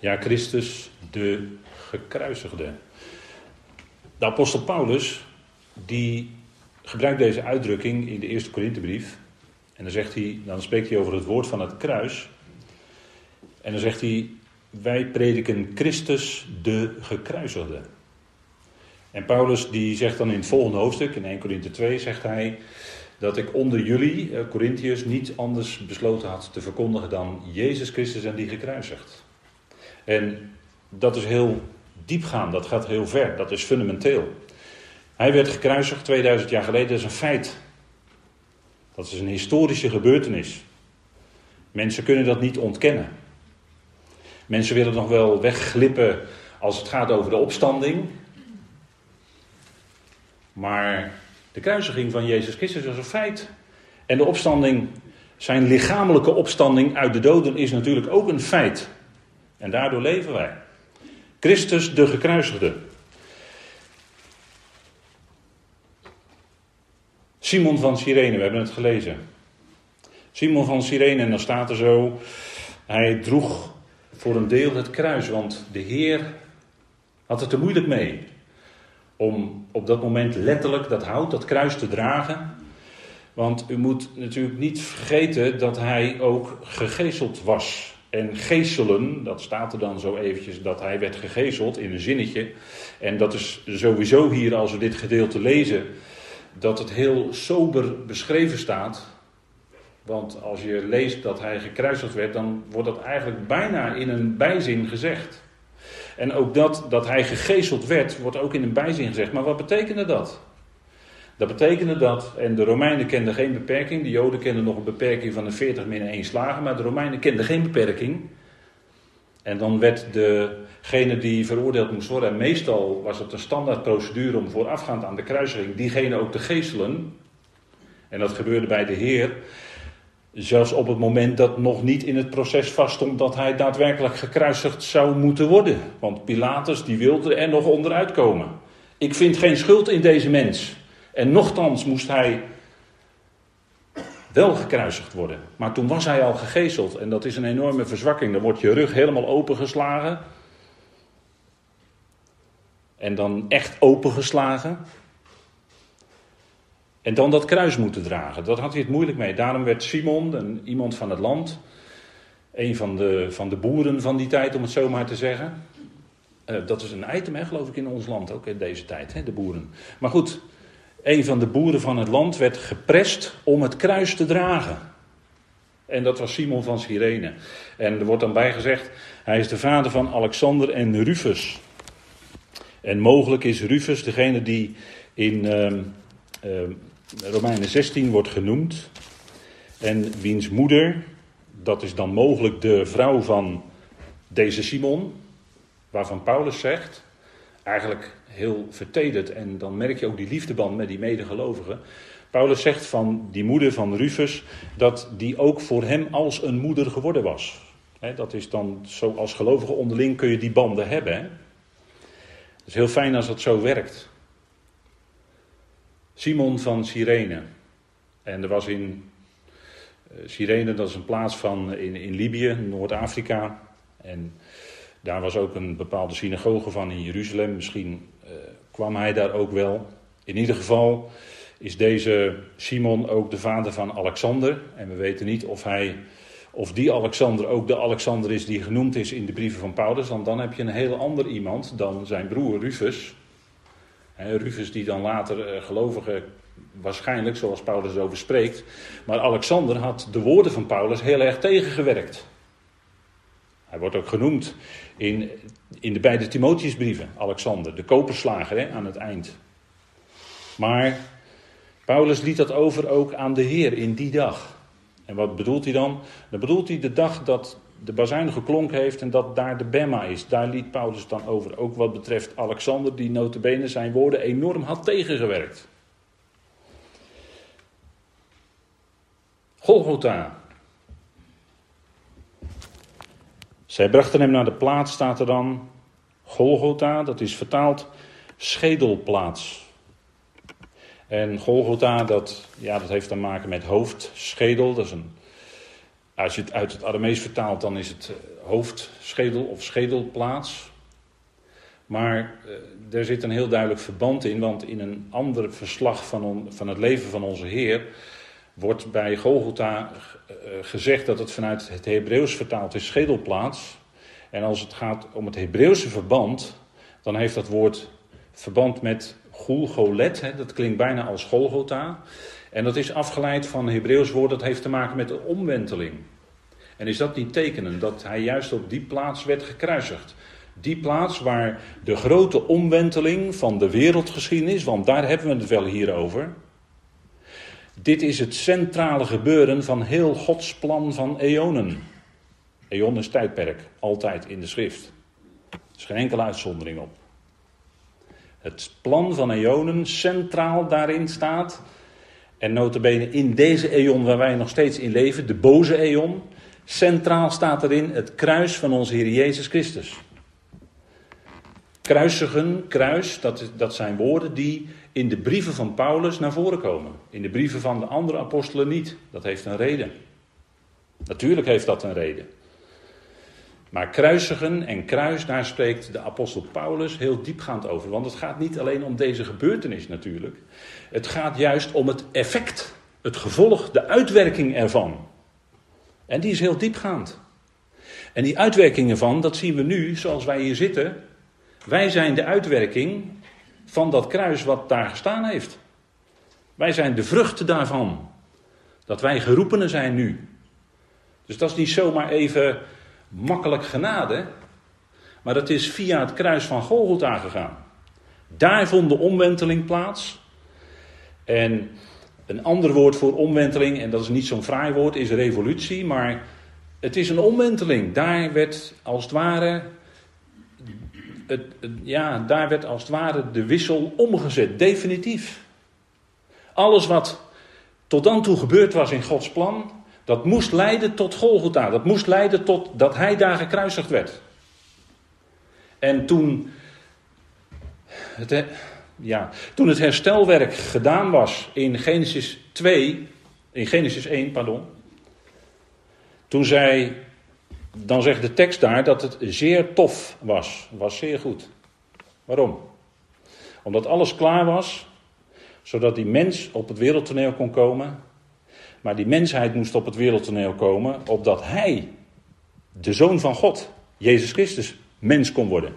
Ja, Christus, de gekruisigde. De apostel Paulus, die gebruikt deze uitdrukking in de eerste Korinthebrief. En dan, zegt hij, dan spreekt hij over het woord van het kruis. En dan zegt hij, wij prediken Christus de gekruisigde. En Paulus die zegt dan in het volgende hoofdstuk, in 1 Korinthe 2, zegt hij dat ik onder jullie, eh, Corinthiërs, niet anders besloten had te verkondigen dan Jezus Christus en die gekruisigd. En dat is heel diepgaand, dat gaat heel ver, dat is fundamenteel. Hij werd gekruisigd 2000 jaar geleden, dat is een feit. Dat is een historische gebeurtenis. Mensen kunnen dat niet ontkennen. Mensen willen nog wel wegglippen als het gaat over de opstanding. Maar de kruisiging van Jezus Christus was een feit. En de opstanding, zijn lichamelijke opstanding uit de doden, is natuurlijk ook een feit. En daardoor leven wij. Christus de gekruisigde. Simon van Cyrene, we hebben het gelezen. Simon van Cyrene, en dan staat er zo: hij droeg voor een deel het kruis, want de Heer had het er moeilijk mee om op dat moment letterlijk dat hout, dat kruis te dragen. Want u moet natuurlijk niet vergeten dat hij ook gegezeld was. En geeselen, dat staat er dan zo eventjes, dat hij werd gegezeld in een zinnetje. En dat is sowieso hier, als we dit gedeelte lezen, dat het heel sober beschreven staat. Want als je leest dat hij gekruisigd werd, dan wordt dat eigenlijk bijna in een bijzin gezegd. En ook dat, dat hij gegezeld werd, wordt ook in een bijzin gezegd. Maar wat betekende dat? Dat betekende dat, en de Romeinen kenden geen beperking, de Joden kenden nog een beperking van de 40 min 1 slagen, maar de Romeinen kenden geen beperking. En dan werd degene die veroordeeld moest worden, en meestal was het een standaardprocedure om voorafgaand aan de kruisiging diegene ook te geestelen. En dat gebeurde bij de Heer. Zelfs op het moment dat nog niet in het proces vaststond dat hij daadwerkelijk gekruisigd zou moeten worden. Want Pilatus die wilde er nog onderuit komen. Ik vind geen schuld in deze mens. En nochtans moest hij wel gekruisigd worden. Maar toen was hij al gegezeld en dat is een enorme verzwakking. Dan wordt je rug helemaal opengeslagen. En dan echt opengeslagen. En dan dat kruis moeten dragen. Dat had hij het moeilijk mee. Daarom werd Simon, een, iemand van het land, een van de, van de boeren van die tijd, om het zo maar te zeggen. Uh, dat is een item, hè, geloof ik, in ons land ook in deze tijd, hè, de boeren. Maar goed, een van de boeren van het land werd geprest om het kruis te dragen. En dat was Simon van Cyrene. En er wordt dan bijgezegd, hij is de vader van Alexander en Rufus. En mogelijk is Rufus degene die in uh, uh, Romeinen 16 wordt genoemd. En wiens moeder, dat is dan mogelijk de vrouw van deze Simon, waarvan Paulus zegt, eigenlijk heel vertederd, en dan merk je ook die liefdeband met die medegelovigen. Paulus zegt van die moeder van Rufus dat die ook voor hem als een moeder geworden was. dat is dan zo als gelovige onderling kun je die banden hebben. Het is heel fijn als dat zo werkt. Simon van Cyrene. En er was in uh, Cyrene, dat is een plaats van, in, in Libië, Noord-Afrika. En daar was ook een bepaalde synagoge van in Jeruzalem. Misschien kwam hij daar ook wel. In ieder geval is deze Simon ook de vader van Alexander. En we weten niet of, hij, of die Alexander ook de Alexander is die genoemd is in de brieven van Paulus. Want dan heb je een heel ander iemand dan zijn broer Rufus. Rufus die dan later uh, gelovige, waarschijnlijk zoals Paulus erover spreekt. Maar Alexander had de woorden van Paulus heel erg tegengewerkt. Hij wordt ook genoemd in, in de beide Timotheusbrieven, Alexander, de koperslager hè, aan het eind. Maar Paulus liet dat over ook aan de Heer in die dag. En wat bedoelt hij dan? Dan bedoelt hij de dag dat de bazuin geklonk heeft en dat daar de Bema is. Daar liet Paulus dan over. Ook wat betreft Alexander, die notabene zijn woorden enorm had tegengewerkt. Golgotha. Zij brachten hem naar de plaats, staat er dan. Golgotha, dat is vertaald schedelplaats. En Golgotha, dat, ja, dat heeft te maken met hoofd, schedel. Dat is een Als je het uit het Aramees vertaalt, dan is het hoofdschedel of schedelplaats. Maar er zit een heel duidelijk verband in, want in een ander verslag van, van het leven van onze Heer wordt bij Golgotha gezegd dat het vanuit het Hebreeuws vertaald is schedelplaats. En als het gaat om het Hebreeuwse verband, dan heeft dat woord verband met Gulgolet, hè, dat klinkt bijna als Golgotha. En dat is afgeleid van een Hebreeuws woord dat heeft te maken met de omwenteling. En is dat niet tekenen dat hij juist op die plaats werd gekruisigd? Die plaats waar de grote omwenteling van de wereldgeschiedenis, want daar hebben we het wel hier over. Dit is het centrale gebeuren van heel Gods plan van eonen. Eon is tijdperk, altijd in de schrift. Er is geen enkele uitzondering op. Het plan van eonen centraal daarin staat. En notabene in deze eon waar wij nog steeds in leven, de boze eon, centraal staat erin het kruis van onze Heer Jezus Christus. Kruisigen, kruis, dat, dat zijn woorden die in de brieven van Paulus naar voren komen. In de brieven van de andere apostelen niet. Dat heeft een reden. Natuurlijk heeft dat een reden. Maar kruisigen en kruis, daar spreekt de apostel Paulus heel diepgaand over. Want het gaat niet alleen om deze gebeurtenis natuurlijk. Het gaat juist om het effect, het gevolg, de uitwerking ervan. En die is heel diepgaand. En die uitwerking ervan, dat zien we nu zoals wij hier zitten. Wij zijn de uitwerking van dat kruis wat daar gestaan heeft. Wij zijn de vruchten daarvan. Dat wij geroepenen zijn nu. Dus dat is niet zomaar even makkelijk genade, maar dat is via het kruis van Golgotha gegaan. Daar vond de omwenteling plaats. En een ander woord voor omwenteling, en dat is niet zo'n fraai woord, is revolutie, maar het is een omwenteling. Daar werd als het ware, het, ja, daar werd als het ware de wissel omgezet, definitief. Alles wat tot dan toe gebeurd was in Gods plan, dat moest leiden tot Golgotha. Dat moest leiden tot dat hij daar gekruisigd werd. En toen het, ja, toen het herstelwerk gedaan was in Genesis 2, in Genesis 1, pardon. Toen zei, dan zegt de tekst daar dat het zeer tof was. Was zeer goed. Waarom? Omdat alles klaar was, zodat die mens op het wereldtoneel kon komen maar die mensheid moest op het wereldtoneel komen, opdat hij, de zoon van God, Jezus Christus, mens kon worden.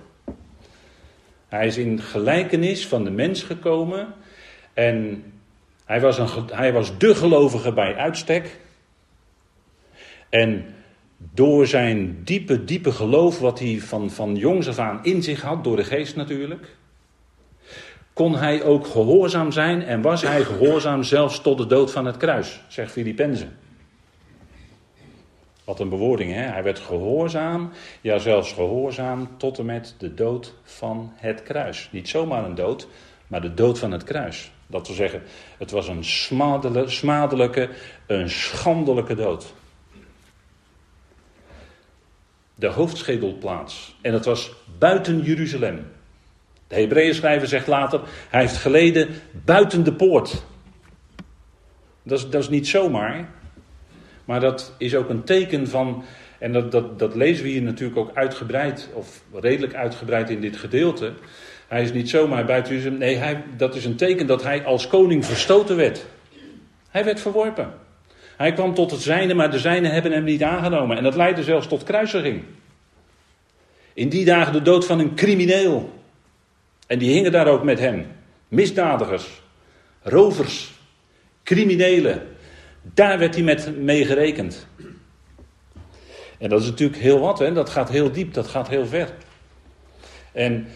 Hij is in gelijkenis van de mens gekomen en hij was, een, hij was de gelovige bij uitstek. En door zijn diepe, diepe geloof, wat hij van, van jongs af aan in zich had, door de geest natuurlijk, kon hij ook gehoorzaam zijn en was hij gehoorzaam zelfs tot de dood van het kruis, zegt Filippenzen. Wat een bewoording, hè? Hij werd gehoorzaam, ja zelfs gehoorzaam tot en met de dood van het kruis. Niet zomaar een dood, maar de dood van het kruis. Dat wil zeggen, het was een smadelijke, een schandelijke dood. De hoofdschedelplaats. En dat was buiten Jeruzalem. De Hebreeën schrijver zegt later, hij heeft geleden buiten de poort. Dat is, dat is niet zomaar, maar dat is ook een teken van, en dat, dat, dat lezen we hier natuurlijk ook uitgebreid, of redelijk uitgebreid in dit gedeelte. Hij is niet zomaar buiten Jeruzalem, nee, hij, dat is een teken dat hij als koning verstoten werd. Hij werd verworpen. Hij kwam tot het zijne, maar de zijnen hebben hem niet aangenomen. En dat leidde zelfs tot kruisiging. In die dagen de dood van een crimineel. En die hingen daar ook met hem. Misdadigers, rovers, criminelen. Daar werd hij met mee gerekend. En dat is natuurlijk heel wat, hè? dat gaat heel diep, dat gaat heel ver. En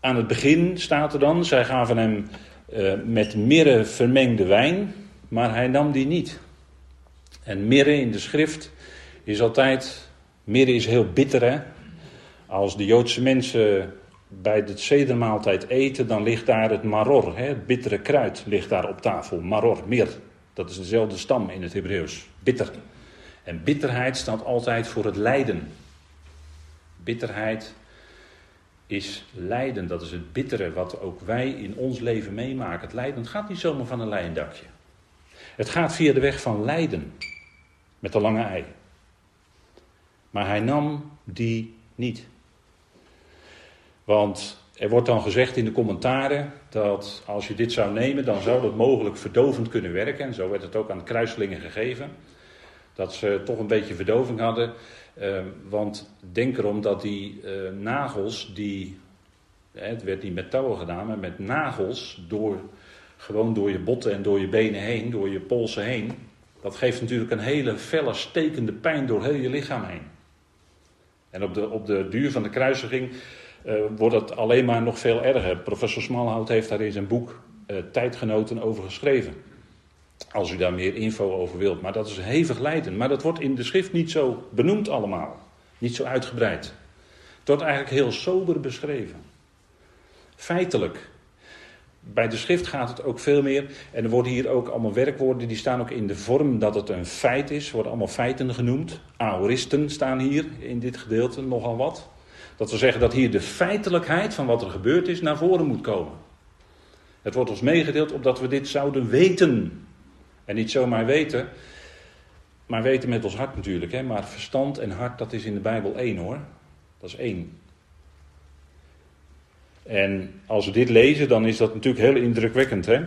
aan het begin staat er dan, zij gaven hem uh, met mirre vermengde wijn, maar hij nam die niet. En mirre in de schrift is altijd, mirre is heel bitter hè. Als de Joodse mensen bij de zedermaaltijd eten, dan ligt daar het maror, hè, het bittere kruid, ligt daar op tafel. Maror, mir. Dat is dezelfde stam in het Hebreeuws. Bitter. En bitterheid staat altijd voor het lijden. Bitterheid is lijden. Dat is het bittere wat ook wij in ons leven meemaken. Het lijden gaat niet zomaar van een lijndakje. Het gaat via de weg van lijden. met de lange ei. Maar hij nam die niet. Want er wordt dan gezegd in de commentaren dat als je dit zou nemen, dan zou dat mogelijk verdovend kunnen werken. En zo werd het ook aan de kruiselingen gegeven. Dat ze toch een beetje verdoving hadden. Uh, want denk erom dat die uh, nagels, die, het werd niet met touwen gedaan, maar met nagels, door, gewoon door je botten en door je benen heen, door je polsen heen. Dat geeft natuurlijk een hele felle, stekende pijn door heel je lichaam heen. En op de, op de duur van de kruisiging uh, wordt het alleen maar nog veel erger. Professor Smalhout heeft daar in zijn boek uh, Tijdgenoten over geschreven. Als u daar meer info over wilt. Maar dat is hevig lijden. Maar dat wordt in de schrift niet zo benoemd allemaal. Niet zo uitgebreid. Het wordt eigenlijk heel sober beschreven. Feitelijk. Bij de schrift gaat het ook veel meer. En er worden hier ook allemaal werkwoorden. Die staan ook in de vorm dat het een feit is. Er worden allemaal feiten genoemd. Aoristen staan hier in dit gedeelte nogal wat. Dat wil zeggen dat hier de feitelijkheid van wat er gebeurd is naar voren moet komen. Het wordt ons meegedeeld opdat we dit zouden weten. En niet zomaar weten, maar weten met ons hart natuurlijk. Hè? Maar verstand en hart, dat is in de Bijbel één hoor. Dat is één. En als we dit lezen, dan is dat natuurlijk heel indrukwekkend. Hè?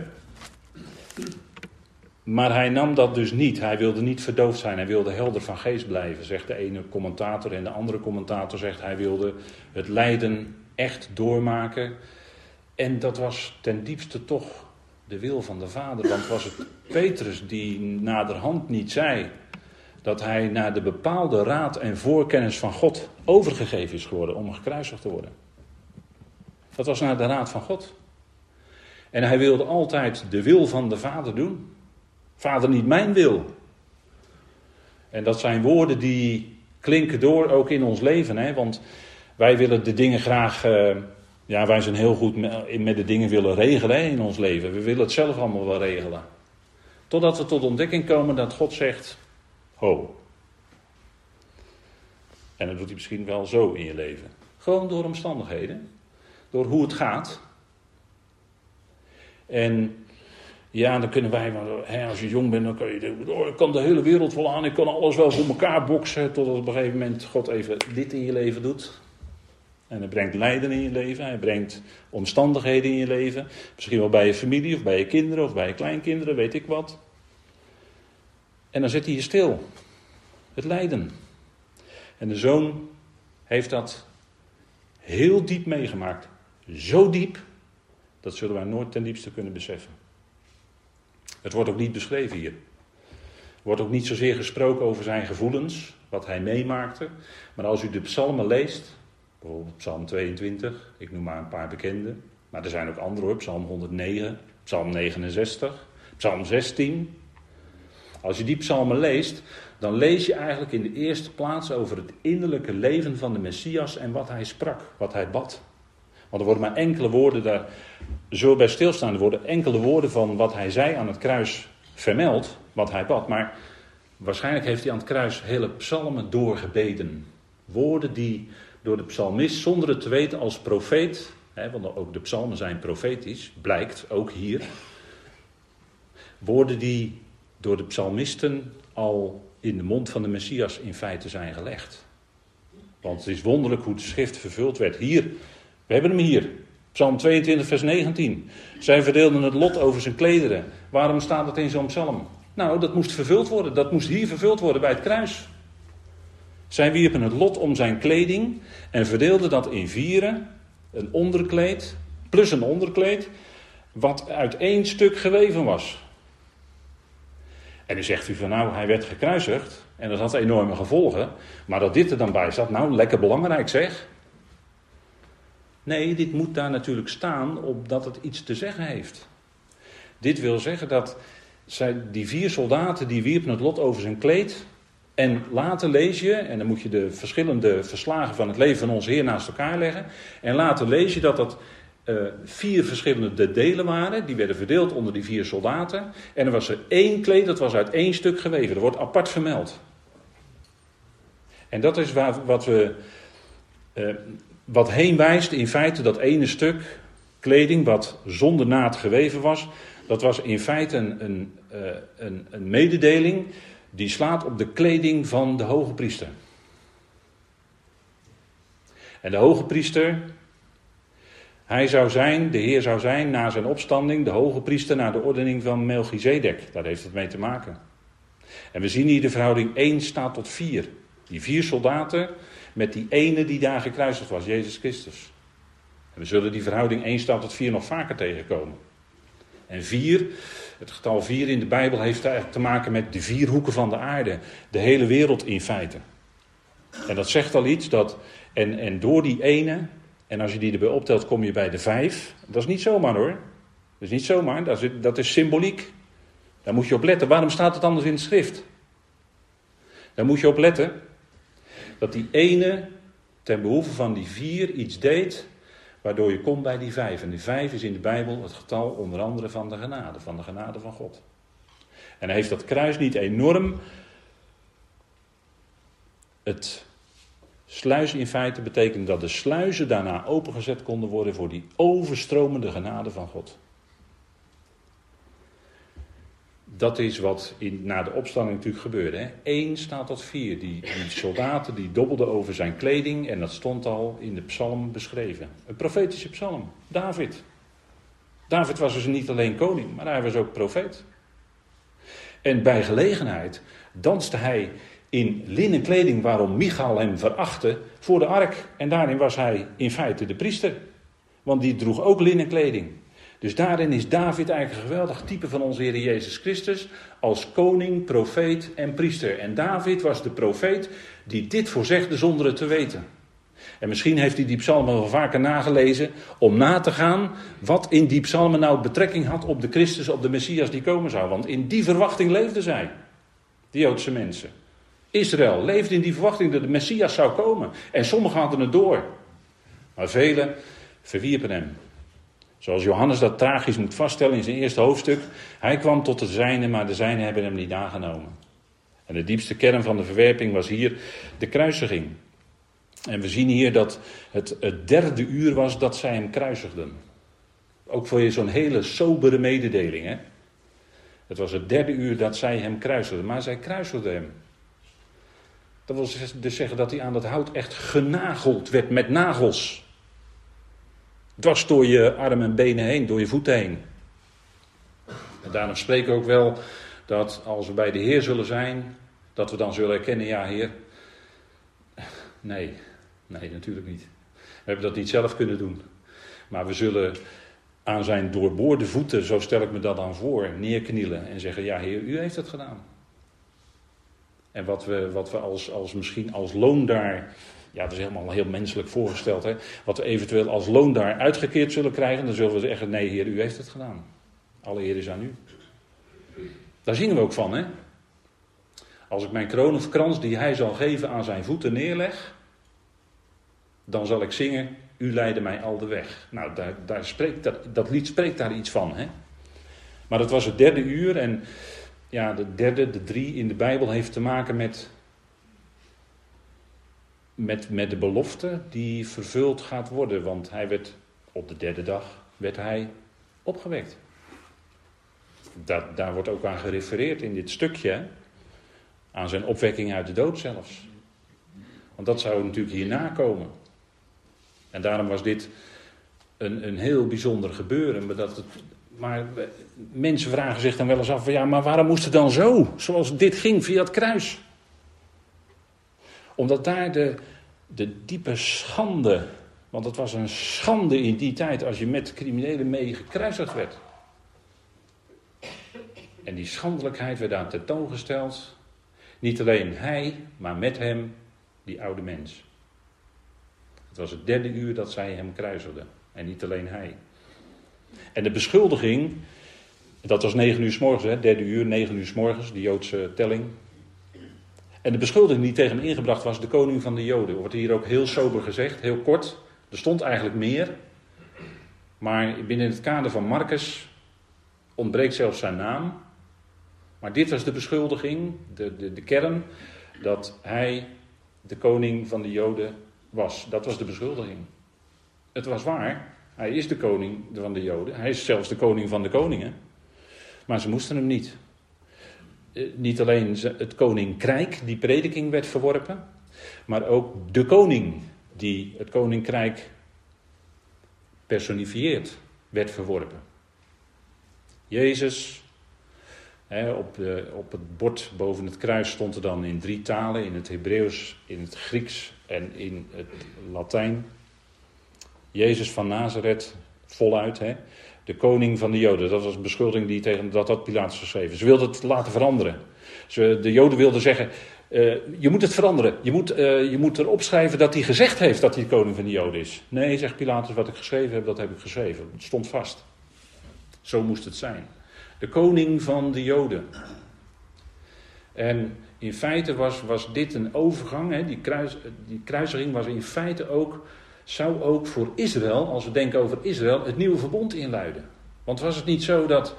Maar hij nam dat dus niet. Hij wilde niet verdoofd zijn. Hij wilde helder van geest blijven, zegt de ene commentator. En de andere commentator zegt hij wilde het lijden echt doormaken. En dat was ten diepste toch de wil van de Vader. Want was het Petrus die naderhand niet zei dat hij naar de bepaalde raad en voorkennis van God overgegeven is geworden om gekruisigd te worden. Dat was naar de raad van God. En hij wilde altijd de wil van de Vader doen. Vader, niet mijn wil. En dat zijn woorden die klinken door ook in ons leven. Hè? Want wij willen de dingen graag. Uh, ja, wij zijn heel goed met, de dingen willen regelen in ons leven. We willen het zelf allemaal wel regelen. Totdat we tot ontdekking komen dat God zegt: Ho. En dat doet hij misschien wel zo in je leven. Gewoon door omstandigheden. Door hoe het gaat. En ja, dan kunnen wij, hè, als je jong bent, dan kan je oh, ik kan de hele wereld wel aan, ik kan alles wel voor elkaar boksen, totdat op een gegeven moment God even dit in je leven doet. En hij brengt lijden in je leven, hij brengt omstandigheden in je leven, misschien wel bij je familie of bij je kinderen of bij je kleinkinderen, weet ik wat. En dan zit hij je stil, het lijden. En de zoon heeft dat heel diep meegemaakt, zo diep, dat zullen wij nooit ten diepste kunnen beseffen. Het wordt ook niet beschreven hier. Er wordt ook niet zozeer gesproken over zijn gevoelens, wat hij meemaakte. Maar als u de psalmen leest, bijvoorbeeld Psalm 22, ik noem maar een paar bekende. Maar er zijn ook andere hoor, Psalm 109, Psalm 69, Psalm 16. Als je die psalmen leest, dan lees je eigenlijk in de eerste plaats over het innerlijke leven van de Messias en wat hij sprak, wat hij bad. Want er worden maar enkele woorden daar zo bij stilstaan. Er worden enkele woorden van wat hij zei aan het kruis vermeld, wat hij bad. Maar waarschijnlijk heeft hij aan het kruis hele psalmen doorgebeden. Woorden die door de psalmist, zonder het te weten als profeet, hè, want ook de psalmen zijn profetisch, blijkt ook hier. Woorden die door de psalmisten al in de mond van de Messias in feite zijn gelegd. Want het is wonderlijk hoe de schrift vervuld werd. Hier we hebben hem hier. Psalm 22, vers 19. Zij verdeelden het lot over zijn klederen. Waarom staat dat in zo'n psalm? Nou, dat moest vervuld worden. Dat moest hier vervuld worden bij het kruis. Zij wierpen het lot om zijn kleding en verdeelden dat in vieren. Een onderkleed plus een onderkleed, wat uit één stuk geweven was. En nu zegt u van nou, hij werd gekruisigd en dat had enorme gevolgen. Maar dat dit er dan bij zat, nou, lekker belangrijk zeg. Nee, dit moet daar natuurlijk staan opdat het iets te zeggen heeft. Dit wil zeggen dat zij, die vier soldaten die wierpen het lot over zijn kleed. En later lees je, en dan moet je de verschillende verslagen van het leven van onze Heer naast elkaar leggen. En later lees je dat dat uh, vier verschillende delen waren. Die werden verdeeld onder die vier soldaten. En er was er één kleed, dat was uit één stuk geweven. Dat wordt apart vermeld. En dat is waar, wat we uh, wat heen wijst in feite dat ene stuk kleding wat zonder naad geweven was, dat was in feite een, een, eh, een, een mededeling die slaat op de kleding van de hoge priester. En de hoge priester, hij zou zijn, de Heer zou zijn na zijn opstanding, de hoge priester naar de ordening van Melchizedek. Daar heeft het mee te maken. En we zien hier de verhouding 1 staat tot 4. Die vier soldaten met die ene die daar gekruisigd was, Jezus Christus. En we zullen die verhouding 1 staat tot 4 nog vaker tegenkomen. En 4, het getal 4 in de Bijbel heeft te maken met de vier hoeken van de aarde. De hele wereld in feite. En dat zegt al iets dat, en, en door die ene, en als je die erbij optelt, kom je bij de vijf. Dat is niet zomaar hoor. Dat is niet zomaar, dat is, dat is symboliek. Daar moet je op letten. Waarom staat het anders in de schrift? Daar moet je op letten dat die ene ten behoeve van die vier iets deed, waardoor je komt bij die vijf. En die vijf is in de Bijbel het getal onder andere van de genade, van de genade van God. En heeft dat kruis niet enorm het Sluis in feite betekent dat de sluizen daarna opengezet konden worden voor die overstromende genade van God. Dat is wat in, na de opstanding natuurlijk gebeurde. Hè? Eén staat tot vier. Die, die soldaten die dobbelden over zijn kleding en dat stond al in de psalm beschreven. Een profetische psalm. David. David was dus niet alleen koning, maar hij was ook profeet. En bij gelegenheid danste hij in linnen kleding waarom Michael hem verachtte voor de ark. En daarin was hij in feite de priester. Want die droeg ook linnen kleding. Dus daarin is David eigenlijk een geweldig type van onze Heer Jezus Christus als koning, profeet en priester. En David was de profeet die dit voorzegde zonder het te weten. En misschien heeft hij die psalmen wel vaker nagelezen om na te gaan wat in die psalmen nou betrekking had op de Christus, op de Messias die komen zou. Want in die verwachting leefden zij, de Joodse mensen. Israël leefde in die verwachting dat de Messias zou komen. En sommigen hadden het door. Maar velen verwierpen hem. Zoals Johannes dat tragisch moet vaststellen in zijn eerste hoofdstuk. Hij kwam tot de zijnen, maar de zijnen hebben hem niet aangenomen. En de diepste kern van de verwerping was hier de kruisiging. En we zien hier dat het het derde uur was dat zij hem kruisigden. Ook voor je zo'n hele sobere mededeling. Hè? Het was het derde uur dat zij hem kruisigden. Maar zij kruisigden hem. Dat wil dus zeggen dat hij aan dat hout echt genageld werd met nagels. Dwars door je armen en benen heen, door je voeten heen. En daarom spreken we ook wel dat als we bij de Heer zullen zijn, dat we dan zullen erkennen, ja Heer, nee, nee natuurlijk niet. We hebben dat niet zelf kunnen doen. Maar we zullen aan zijn doorboorde voeten, zo stel ik me dat dan voor, neerknielen en zeggen, ja Heer, u heeft het gedaan. En wat we, wat we als, als misschien als loon daar, ja dat is helemaal heel menselijk voorgesteld, hè, wat we eventueel als loon daar uitgekeerd zullen krijgen, dan zullen we zeggen, nee heer, u heeft het gedaan. Alle eer is aan u. Daar zingen we ook van, hè. Als ik mijn kroon of krans die hij zal geven aan zijn voeten neerleg, dan zal ik zingen, u leidde mij al de weg. Nou, daar, daar spreekt, dat, dat lied spreekt daar iets van, hè. Maar het was het derde uur en ja, de derde, de drie in de Bijbel heeft te maken met, met, met de belofte die vervuld gaat worden. Want hij werd op de derde dag werd hij opgewekt. Dat, daar wordt ook aan gerefereerd in dit stukje. Aan zijn opwekking uit de dood zelfs. Want dat zou natuurlijk hierna komen. En daarom was dit een, een heel bijzonder gebeuren. Maar dat het maar mensen vragen zich dan wel eens af: van, ja, maar waarom moest het dan zo? Zoals dit ging via het kruis. Omdat daar de, de diepe schande. Want het was een schande in die tijd als je met criminelen mee gekruisigd werd. En die schandelijkheid werd aan tentoongesteld. Niet alleen hij, maar met hem die oude mens. Het was het derde uur dat zij hem kruisigden. En niet alleen hij. En de beschuldiging, dat was negen uur s morgens, hè, derde uur, negen uur s morgens, de Joodse telling. En de beschuldiging die tegen hem ingebracht was, de koning van de Joden. Wordt hier ook heel sober gezegd, heel kort. Er stond eigenlijk meer. Maar binnen het kader van Marcus ontbreekt zelfs zijn naam. Maar dit was de beschuldiging, de, de, de kern, dat hij de koning van de Joden was. Dat was de beschuldiging. Het was waar, hij is de koning van de Joden. Hij is zelfs de koning van de koningen. Maar ze moesten hem niet. Eh, niet alleen het koninkrijk, die prediking werd verworpen, maar ook de koning, die het koninkrijk personifieert, werd verworpen. Jezus, hè, op, de, op het bord boven het kruis stond er dan in drie talen: in het Hebreeuws, in het Grieks en in het Latijn. Jezus van Nazareth, voluit, hè, de koning van de Joden. Dat was een beschuldiging die tegen dat had Pilatus geschreven. Ze wilden het laten veranderen. Ze, de Joden wilden zeggen: uh, je moet het veranderen. Je moet, uh, je moet erop schrijven dat hij gezegd heeft dat hij de koning van de Joden is. Nee, zegt Pilatus, wat ik geschreven heb, dat heb ik geschreven. Het stond vast. Zo moest het zijn. De koning van de Joden. En in feite was, was dit een overgang, hè, die, kruis, die kruisiging was in feite ook, zou ook voor Israël, als we denken over Israël, het nieuwe verbond inluiden. Want was het niet zo dat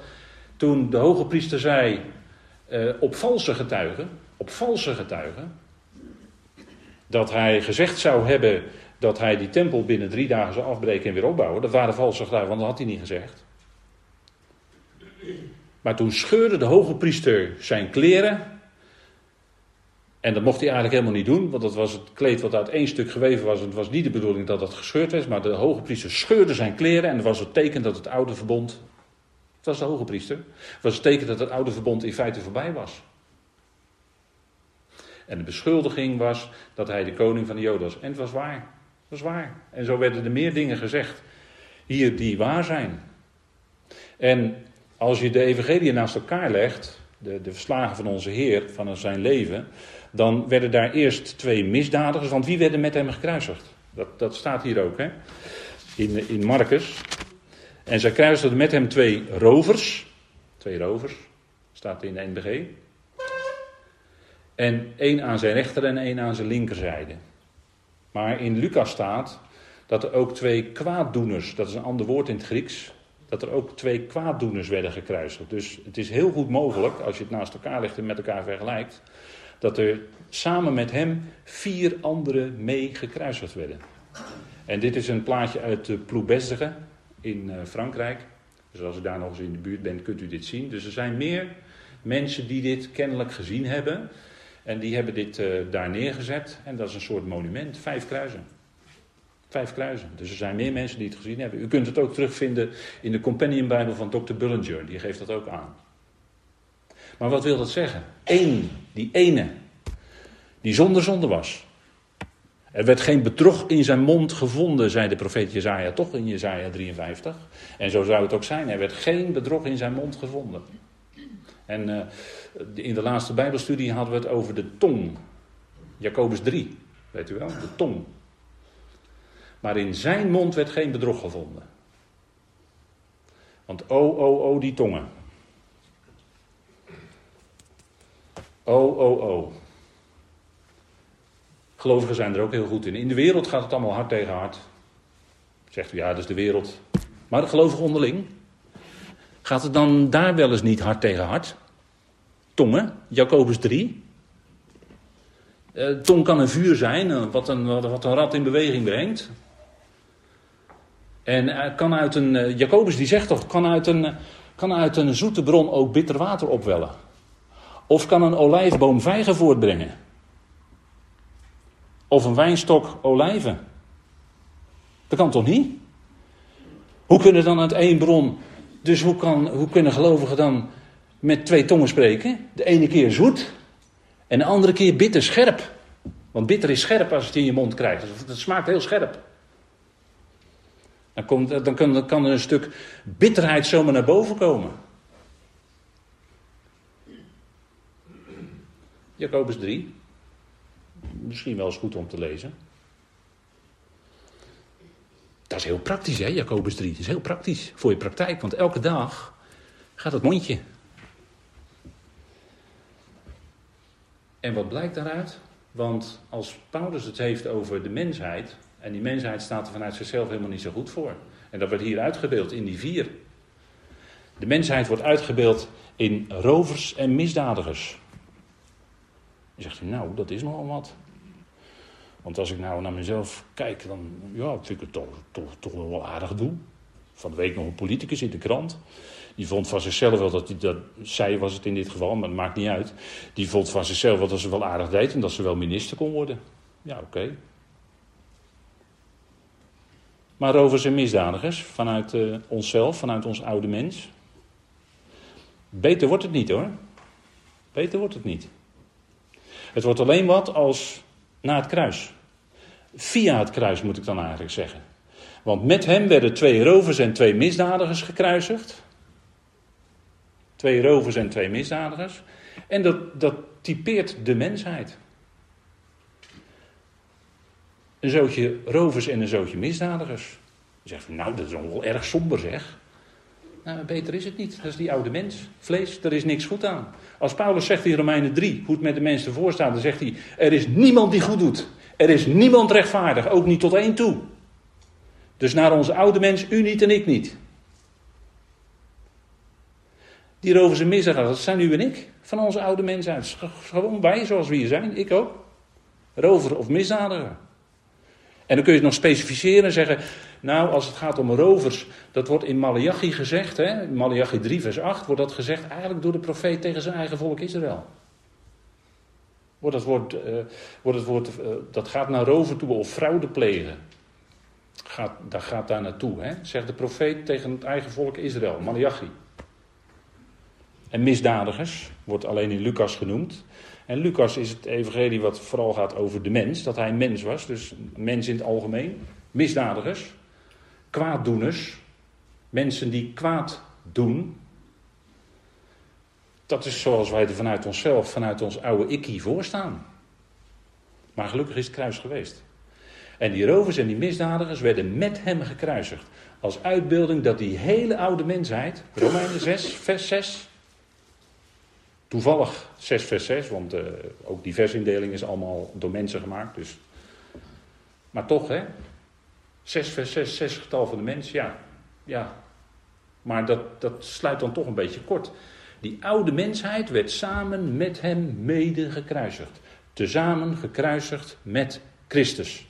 toen de hoge priester zei uh, op valse getuigen, op valse getuigen, dat hij gezegd zou hebben dat hij die tempel binnen drie dagen zou afbreken en weer opbouwen. Dat waren valse getuigen, want dat had hij niet gezegd. Maar toen scheurde de hoge priester zijn kleren. En dat mocht hij eigenlijk helemaal niet doen, want dat was het kleed wat uit één stuk geweven was. Het was niet de bedoeling dat dat gescheurd werd, maar de hoge priester scheurde zijn kleren en dat was het teken dat het oude verbond. Het was de hoge priester. Het was het teken dat het oude verbond in feite voorbij was. En de beschuldiging was dat hij de koning van de Joden was. En het was waar. Het was waar. En zo werden er meer dingen gezegd hier die waar zijn. En als je de evangelie naast elkaar legt, de, de verslagen van onze Heer, van zijn leven, dan werden daar eerst twee misdadigers, want wie werden met hem gekruisigd? Dat, dat staat hier ook, hè? In, in Marcus. En zij kruisigden met hem twee rovers. Twee rovers, staat in de NBG. En één aan zijn rechter en één aan zijn linkerzijde. Maar in Lucas staat dat er ook twee kwaaddoeners, dat is een ander woord in het Grieks, dat er ook twee kwaaddoeners werden gekruisigd. Dus het is heel goed mogelijk, als je het naast elkaar legt en met elkaar vergelijkt, dat er samen met hem vier anderen mee gekruisigd werden. En dit is een plaatje uit de in eh, Frankrijk. Dus als u daar nog eens in de buurt bent, kunt u dit zien. Dus er zijn meer mensen die dit kennelijk gezien hebben. En die hebben dit uh, daar neergezet. En dat is een soort monument. Vijf kruisen. Vijf kruisen. Dus er zijn meer mensen die het gezien hebben. U kunt het ook terugvinden in de Companion Bijbel van Dr. Bullinger. Die geeft dat ook aan. Maar wat wil dat zeggen? Eén, die ene, die zonder zonde was. Er werd geen bedrog in zijn mond gevonden, zei de profeet Jezaja toch in Jezaja 53. En zo zou het ook zijn. Er werd geen bedrog in zijn mond gevonden. En uh, in de laatste Bijbelstudie hadden we het over de tong. Jacobus 3, weet u wel, de tong. Maar in zijn mond werd geen bedrog gevonden. Want o, o, o, die tongen. O, o, o. Gelovigen zijn er ook heel goed in. In de wereld gaat het allemaal hard tegen hard. Zegt u, ja, is de wereld. Maar de gelovigen onderling, gaat het dan daar wel eens niet hard tegen hard? Tongen, Jacobus 3. Uh, tong kan een vuur zijn, uh, wat, een, wat een rad in beweging brengt. En uh, kan uit een, Jacobus die zegt toch, kan uit, een, kan uit een zoete bron ook bitter water opwellen. Of kan een olijfboom vijgen voortbrengen. Of een wijnstok olijven. Dat kan toch niet? Hoe kunnen dan uit één bron, dus hoe, kan, hoe kunnen gelovigen dan met twee tongen spreken. De ene keer zoet en de andere keer bitter scherp. Want bitter is scherp als het in je mond krijgt. Het smaakt heel scherp. Dan, komt, dan, kan, dan kan er een stuk bitterheid zomaar naar boven komen. Jacobus 3. Misschien wel eens goed om te lezen. Dat is heel praktisch, hè, Jacobus 3. Dat is heel praktisch voor je praktijk, want elke dag gaat het mondje. En wat blijkt daaruit? Want als Paulus het heeft over de mensheid, en die mensheid staat er vanuit zichzelf helemaal niet zo goed voor. En dat wordt hier uitgebeeld in die vier. De mensheid wordt uitgebeeld in rovers en misdadigers. Je zegt, nou, dat is nogal wat. Want als ik nou naar mezelf kijk, dan ja, vind ik het toch, toch, toch wel aardig doe. van de week nog een politicus in de krant. Die vond van zichzelf wel dat hij dat. Zij was het in dit geval, maar dat maakt niet uit. Die vond van zichzelf wel dat ze wel aardig deed en dat ze wel minister kon worden. Ja, oké. Maar rovers en misdadigers, vanuit uh, onszelf, vanuit ons oude mens. Beter wordt het niet hoor. Beter wordt het niet. Het wordt alleen wat als na het kruis. Via het kruis moet ik dan eigenlijk zeggen. Want met hem werden twee rovers en twee misdadigers gekruisigd. Twee rovers en twee misdadigers. En dat, dat typeert de mensheid. Een zootje rovers en een zootje misdadigers. Je zegt, nou, dat is wel erg somber zeg. Nou, beter is het niet. Dat is die oude mens. Vlees, daar is niks goed aan. Als Paulus zegt in Romeinen 3, hoe het met de mensen ervoor staat, dan zegt hij: Er is niemand die goed doet. Er is niemand rechtvaardig, ook niet tot één toe. Dus naar onze oude mens, u niet en ik niet. Die rovers en misdadigers, dat zijn u en ik. Van onze oude mens uit. Gewoon wij zoals we hier zijn, ik ook. Rover of misdadiger. En dan kun je het nog specificeren en zeggen, nou als het gaat om rovers, dat wordt in Malachi gezegd, hè, in Malachi 3 vers 8 wordt dat gezegd eigenlijk door de profeet tegen zijn eigen volk Israël. Wordt het woord, uh, wordt het woord uh, dat gaat naar roven toe of fraude plegen. Gaat, dat gaat daar naartoe, hè? zegt de profeet tegen het eigen volk Israël, Malachi. En misdadigers wordt alleen in Lucas genoemd. En Lucas is het evangelie wat vooral gaat over de mens, dat hij mens was, dus mens in het algemeen. Misdadigers, kwaaddoeners, mensen die kwaad doen. Dat is zoals wij er vanuit onszelf, vanuit ons oude ikkie voor staan. Maar gelukkig is het kruis geweest. En die rovers en die misdadigers werden met hem gekruisigd. Als uitbeelding dat die hele oude mensheid, Romeinen 6, vers 6, Toevallig 6 vers 6, want uh, ook die versindeling is allemaal door mensen gemaakt. Dus. Maar toch, hè? 6 vers 6, 6 getal van de mens, ja. ja. Maar dat, dat sluit dan toch een beetje kort. Die oude mensheid werd samen met hem mede gekruisigd. Tezamen gekruisigd met Christus.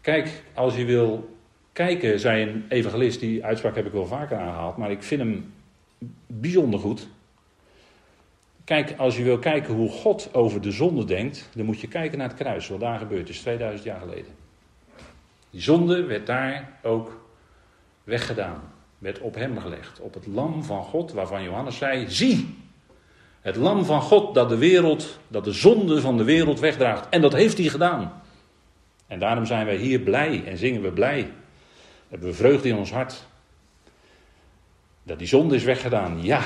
Kijk, als je wil kijken, zei een evangelist, die uitspraak heb ik wel vaker aangehaald, maar ik vind hem bijzonder goed. Kijk, als je wil kijken hoe God over de zonde denkt, dan moet je kijken naar het kruis, wat daar gebeurd is 2000 jaar geleden. Die zonde werd daar ook weggedaan, werd op hem gelegd, op het lam van God, waarvan Johannes zei: Zie, het lam van God dat de wereld, dat de zonde van de wereld wegdraagt. En dat heeft hij gedaan. En daarom zijn wij hier blij en zingen we blij. Hebben we vreugde in ons hart. Dat die zonde is weggedaan, ja.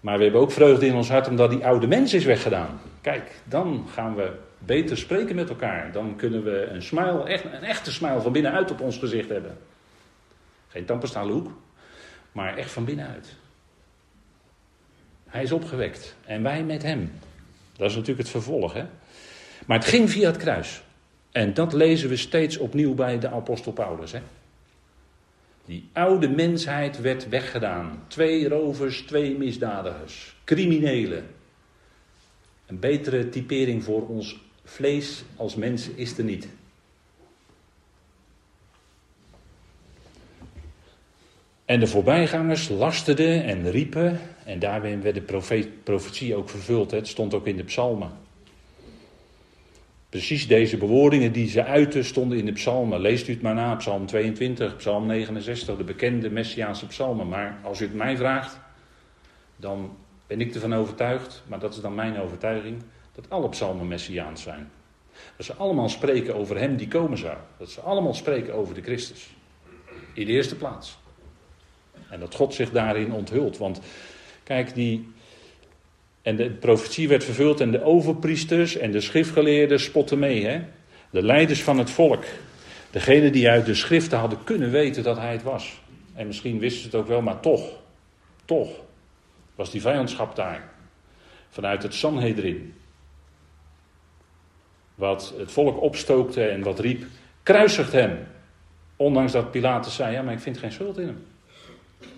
Maar we hebben ook vreugde in ons hart omdat die oude mens is weggedaan. Kijk, dan gaan we beter spreken met elkaar. Dan kunnen we een, smile, echt, een echte smile van binnenuit op ons gezicht hebben. Geen tandpastale hoek, maar echt van binnenuit. Hij is opgewekt en wij met hem. Dat is natuurlijk het vervolg, hè. Maar het ging via het kruis. En dat lezen we steeds opnieuw bij de apostel Paulus, hè. Die oude mensheid werd weggedaan. Twee rovers, twee misdadigers, criminelen. Een betere typering voor ons vlees als mens is er niet. En de voorbijgangers lasterden en riepen, en daarin werd de profetie ook vervuld. Het stond ook in de psalmen. Precies deze bewoordingen die ze uiten stonden in de psalmen. Leest u het maar na, psalm 22, psalm 69, de bekende Messiaanse psalmen. Maar als u het mij vraagt, dan ben ik ervan overtuigd, maar dat is dan mijn overtuiging, dat alle psalmen Messiaans zijn. Dat ze allemaal spreken over hem die komen zou. Dat ze allemaal spreken over de Christus. In de eerste plaats. En dat God zich daarin onthult. Want kijk, die, en de profetie werd vervuld en de overpriesters en de schriftgeleerden spotten mee. Hè? De leiders van het volk. Degene die uit de schriften hadden kunnen weten dat hij het was. En misschien wisten ze het ook wel, maar toch, toch was die vijandschap daar. Vanuit het Sanhedrin. Wat het volk opstookte en wat riep, kruisigt hem. Ondanks dat Pilatus zei, ja maar ik vind geen schuld in hem.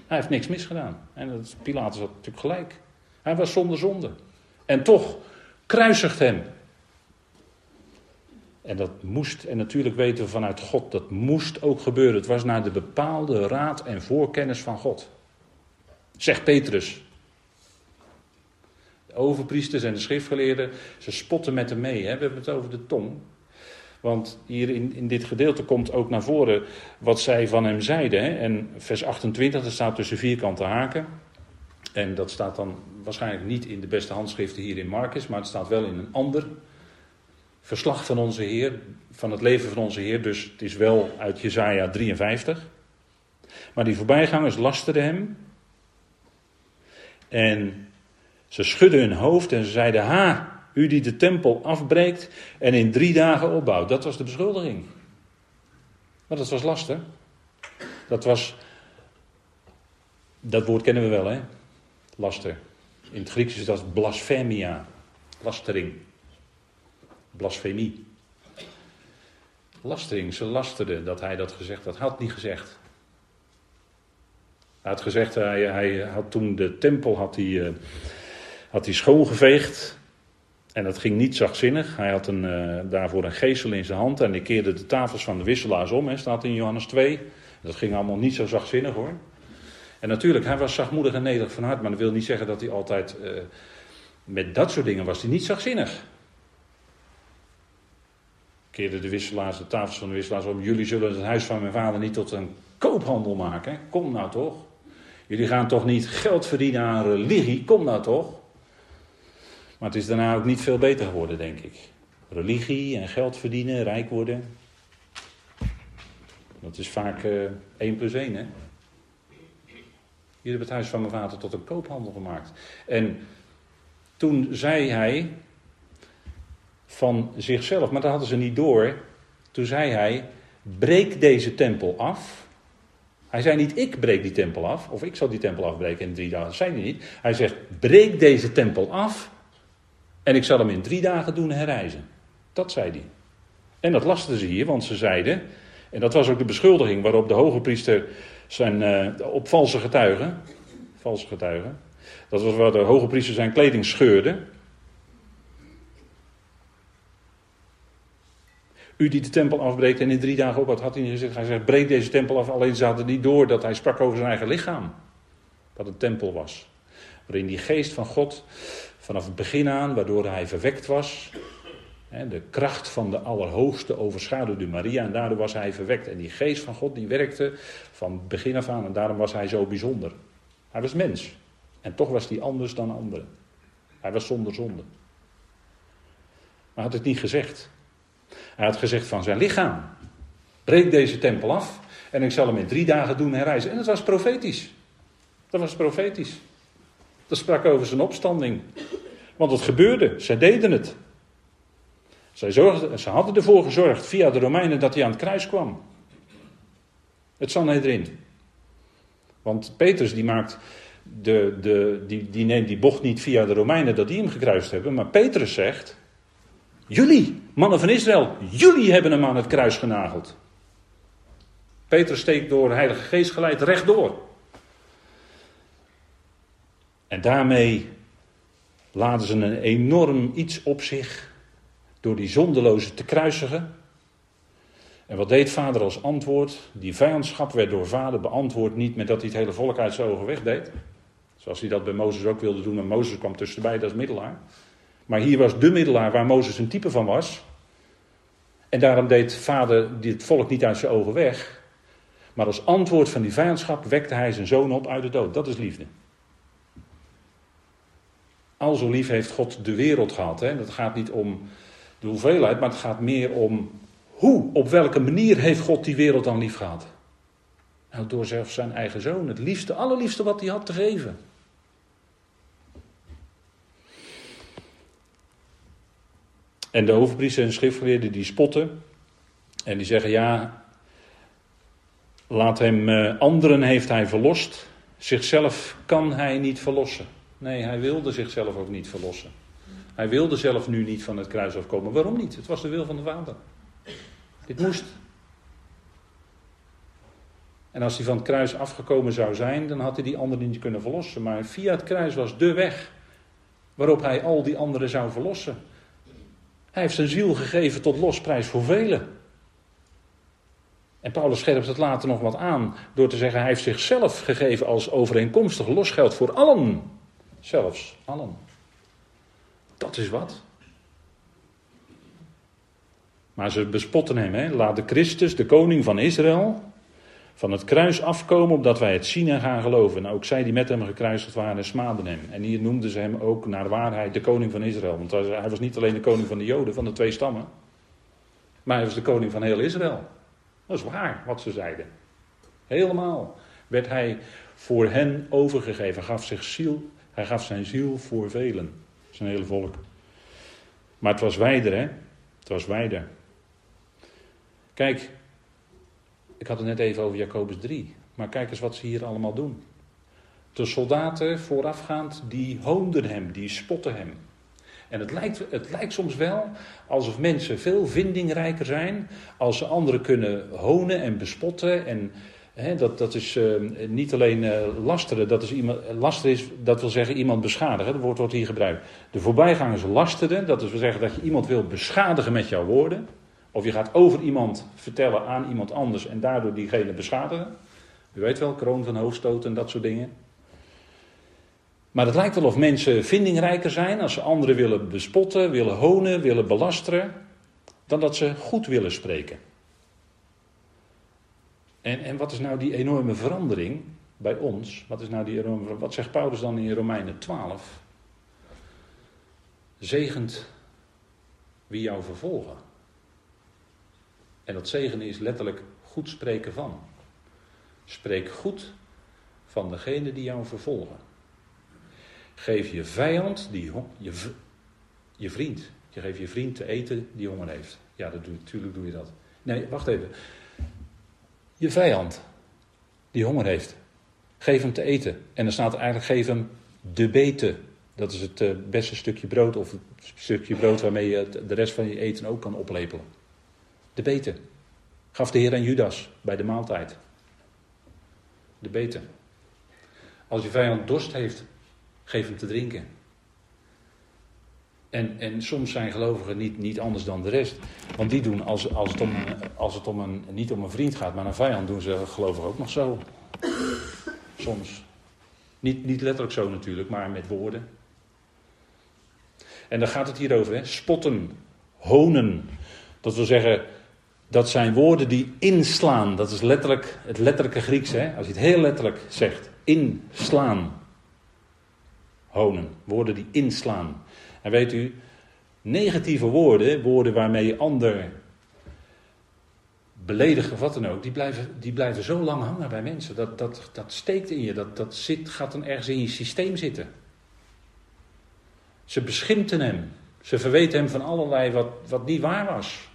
Hij heeft niks misgedaan. En Pilatus had natuurlijk gelijk. Hij was zonder zonde. En toch kruisigt hem. En dat moest, en natuurlijk weten we vanuit God, dat moest ook gebeuren. Het was naar de bepaalde raad en voorkennis van God. Zegt Petrus. De overpriesters en de schriftgeleerden, ze spotten met hem mee. Hè? We hebben het over de tong. Want hier in, in dit gedeelte komt ook naar voren wat zij van hem zeiden. Hè? En vers 28, dat staat tussen vierkante haken. En dat staat dan waarschijnlijk niet in de beste handschriften hier in Marcus, maar het staat wel in een ander verslag van onze Heer, van het leven van onze Heer. Dus het is wel uit Jezaja 53. Maar die voorbijgangers lasterden hem. En ze schudden hun hoofd en ze zeiden: Ha, u die de tempel afbreekt en in drie dagen opbouwt. Dat was de beschuldiging. Maar dat was laster. Dat was. Dat woord kennen we wel, hè? Laster. In het Grieks is dat blasfemia. Lastering. Blasfemie. Lastering. Ze lasterden dat hij dat gezegd had. Hij had niet gezegd. Hij had gezegd, hij, hij had toen de tempel had hij, uh, had hij schoongeveegd. En dat ging niet zachtzinnig. Hij had een, uh, daarvoor een geestel in zijn hand en hij keerde de tafels van de wisselaars om, hè, staat in Johannes 2. Dat ging allemaal niet zo zachtzinnig hoor. En natuurlijk, hij was zachtmoedig en nederig van hart, maar dat wil niet zeggen dat hij altijd. Uh, met dat soort dingen was hij niet zachtzinnig. Keerde de wisselaars, de tafels van de wisselaars om. Jullie zullen het huis van mijn vader niet tot een koophandel maken. Kom nou toch. Jullie gaan toch niet geld verdienen aan religie. Kom nou toch. Maar het is daarna ook niet veel beter geworden, denk ik. Religie en geld verdienen, rijk worden. Dat is vaak uh, 1 plus 1, hè. Jullie hebben het huis van mijn vader tot een koophandel gemaakt. En toen zei hij van zichzelf, maar dat hadden ze niet door. Toen zei hij: breek deze tempel af. Hij zei niet: ik breek die tempel af, of ik zal die tempel afbreken in drie dagen. Dat zei hij niet. Hij zegt: breek deze tempel af en ik zal hem in drie dagen doen herrijzen. Dat zei hij. En dat lasten ze hier, want ze zeiden, en dat was ook de beschuldiging waarop de hoge priester zijn, uh, op valse getuigen, valse getuigen, dat was waar de hoge priester zijn kleding scheurde. U die de tempel afbreekt en in drie dagen op, wat had hij gezegd? Hij zegt, breek deze tempel af. Alleen ze hadden niet door dat hij sprak over zijn eigen lichaam. Dat het tempel was. Waarin die geest van God vanaf het begin aan, waardoor hij verwekt was. De kracht van de Allerhoogste overschaduwde Maria en daardoor was hij verwekt. En die geest van God die werkte van begin af aan en daarom was hij zo bijzonder. Hij was mens en toch was hij anders dan anderen. Hij was zonder zonde. Maar hij had het niet gezegd. Hij had gezegd van zijn lichaam. Breek deze tempel af en ik zal hem in drie dagen doen herreizen. En dat was profetisch. Dat was profetisch. Dat sprak over zijn opstanding. Want het gebeurde, zij deden het. Zorgden, ze hadden ervoor gezorgd via de Romeinen dat hij aan het kruis kwam. Het Sanhedrin. Want Petrus die maakt de, de, die, die neemt die bocht niet via de Romeinen dat die hem gekruist hebben. Maar Petrus zegt, jullie, mannen van Israël, jullie hebben hem aan het kruis genageld. Petrus steekt door Heilige Geest geleid rechtdoor. En daarmee laden ze een enorm iets op zich door die zondeloze te kruisigen. En wat deed vader als antwoord? Die vijandschap werd door vader beantwoord niet met dat hij het hele volk uit zijn ogen wegdeed. Zoals hij dat bij Mozes ook wilde doen, maar Mozes kwam tussenbij, dat is middelaar. Maar hier was de middelaar waar Mozes een type van was. En daarom deed vader dit volk niet uit zijn ogen weg. Maar als antwoord van die vijandschap wekte hij zijn zoon op uit de dood. Dat is liefde. Al zo lief heeft God de wereld gehad. Hè? Dat gaat niet om de hoeveelheid, maar het gaat meer om hoe, op welke manier heeft God die wereld dan lief gehad. Nou, door zelfs zijn eigen zoon, het liefste, allerliefste wat hij had te geven. En de overpriester en schriftgeleerden die spotten. En die zeggen, ja, laat hem, eh, anderen heeft hij verlost. Zichzelf kan hij niet verlossen. Nee, hij wilde zichzelf ook niet verlossen. Hij wilde zelf nu niet van het kruis afkomen. Waarom niet? Het was de wil van de Vader. Dit moest. En als hij van het kruis afgekomen zou zijn, dan had hij die anderen niet kunnen verlossen. Maar via het kruis was de weg waarop hij al die anderen zou verlossen. Hij heeft zijn ziel gegeven tot losprijs voor velen. En Paulus scherpt het later nog wat aan door te zeggen: Hij heeft zichzelf gegeven als overeenkomstig losgeld voor allen. Zelfs allen. Dat is wat. Maar ze bespotten hem. Hè? Laat de Christus, de koning van Israël, van het kruis afkomen opdat wij het zien en gaan geloven. Nou, ook zij die met hem gekruisigd waren, smaden hem. En hier noemden ze hem ook naar waarheid de koning van Israël. Want hij was niet alleen de koning van de Joden, van de twee stammen. Maar hij was de koning van heel Israël. Dat is waar wat ze zeiden. Helemaal werd hij voor hen overgegeven. Gaf, zich ziel, hij gaf zijn ziel voor velen. Zijn hele volk. Maar het was wijder, hè? Het was wijder. Kijk, ik had het net even over Jacobus 3. Maar kijk eens wat ze hier allemaal doen. De soldaten voorafgaand, die hoonden hem, die spotten hem. En het lijkt, het lijkt soms wel alsof mensen veel vindingrijker zijn als ze anderen kunnen honen en bespotten. En dat, dat is uh, niet alleen uh, lasteren, dat is iemand, is, dat wil zeggen iemand beschadigen. Dat woord wordt hier gebruikt. De voorbijgangers lasteren, dat wil zeggen dat je iemand wil beschadigen met jouw woorden. Of je gaat over iemand vertellen aan iemand anders en daardoor diegene beschadigen. U weet wel, kroon van hoofdstoot en dat soort dingen. Maar het lijkt wel of mensen vindingrijker zijn als ze anderen willen bespotten, willen honen, willen belasteren, dan dat ze goed willen spreken. En, en wat is nou die enorme verandering bij ons? Wat is nou die enorme Wat zegt Paulus dan in Romeinen 12? Zegent wie jou vervolgen. En dat zegenen is letterlijk goed spreken van. Spreek goed van degene die jou vervolgen. Geef je vijand, die, je, je vriend, je geeft je vriend te eten die honger heeft. Ja, dat doe, natuurlijk doe je dat. Nee, wacht even. Je vijand, die honger heeft, geef hem te eten. En dan staat er eigenlijk, geef hem de beten. Dat is het eh, beste stukje brood, of het stukje brood waarmee je de rest van je eten ook kan oplepelen. De beten. Gaf de Heer aan Judas bij de maaltijd. De beten. Als je vijand dorst heeft, geef hem te drinken. En, en soms zijn gelovigen niet, niet anders dan de rest. Want die doen, als, als, het, om, als het om een, niet om een vriend gaat, maar een vijand, doen ze gelovigen ook nog zo. Soms. Niet, niet letterlijk zo natuurlijk, maar met woorden. En daar gaat het hier over, hè? spotten, honen. Dat wil zeggen, dat zijn woorden die inslaan. Dat is letterlijk het letterlijke Grieks, hè? als je het heel letterlijk zegt. Inslaan. Honen, woorden die inslaan. En weet u, negatieve woorden, woorden waarmee je ander beledigt of wat dan ook, die blijven, die blijven zo lang hangen bij mensen. Dat, dat, dat steekt in je, dat, dat zit, gaat dan ergens in je systeem zitten. Ze beschimpten hem. Ze verweten hem van allerlei wat, wat niet waar was.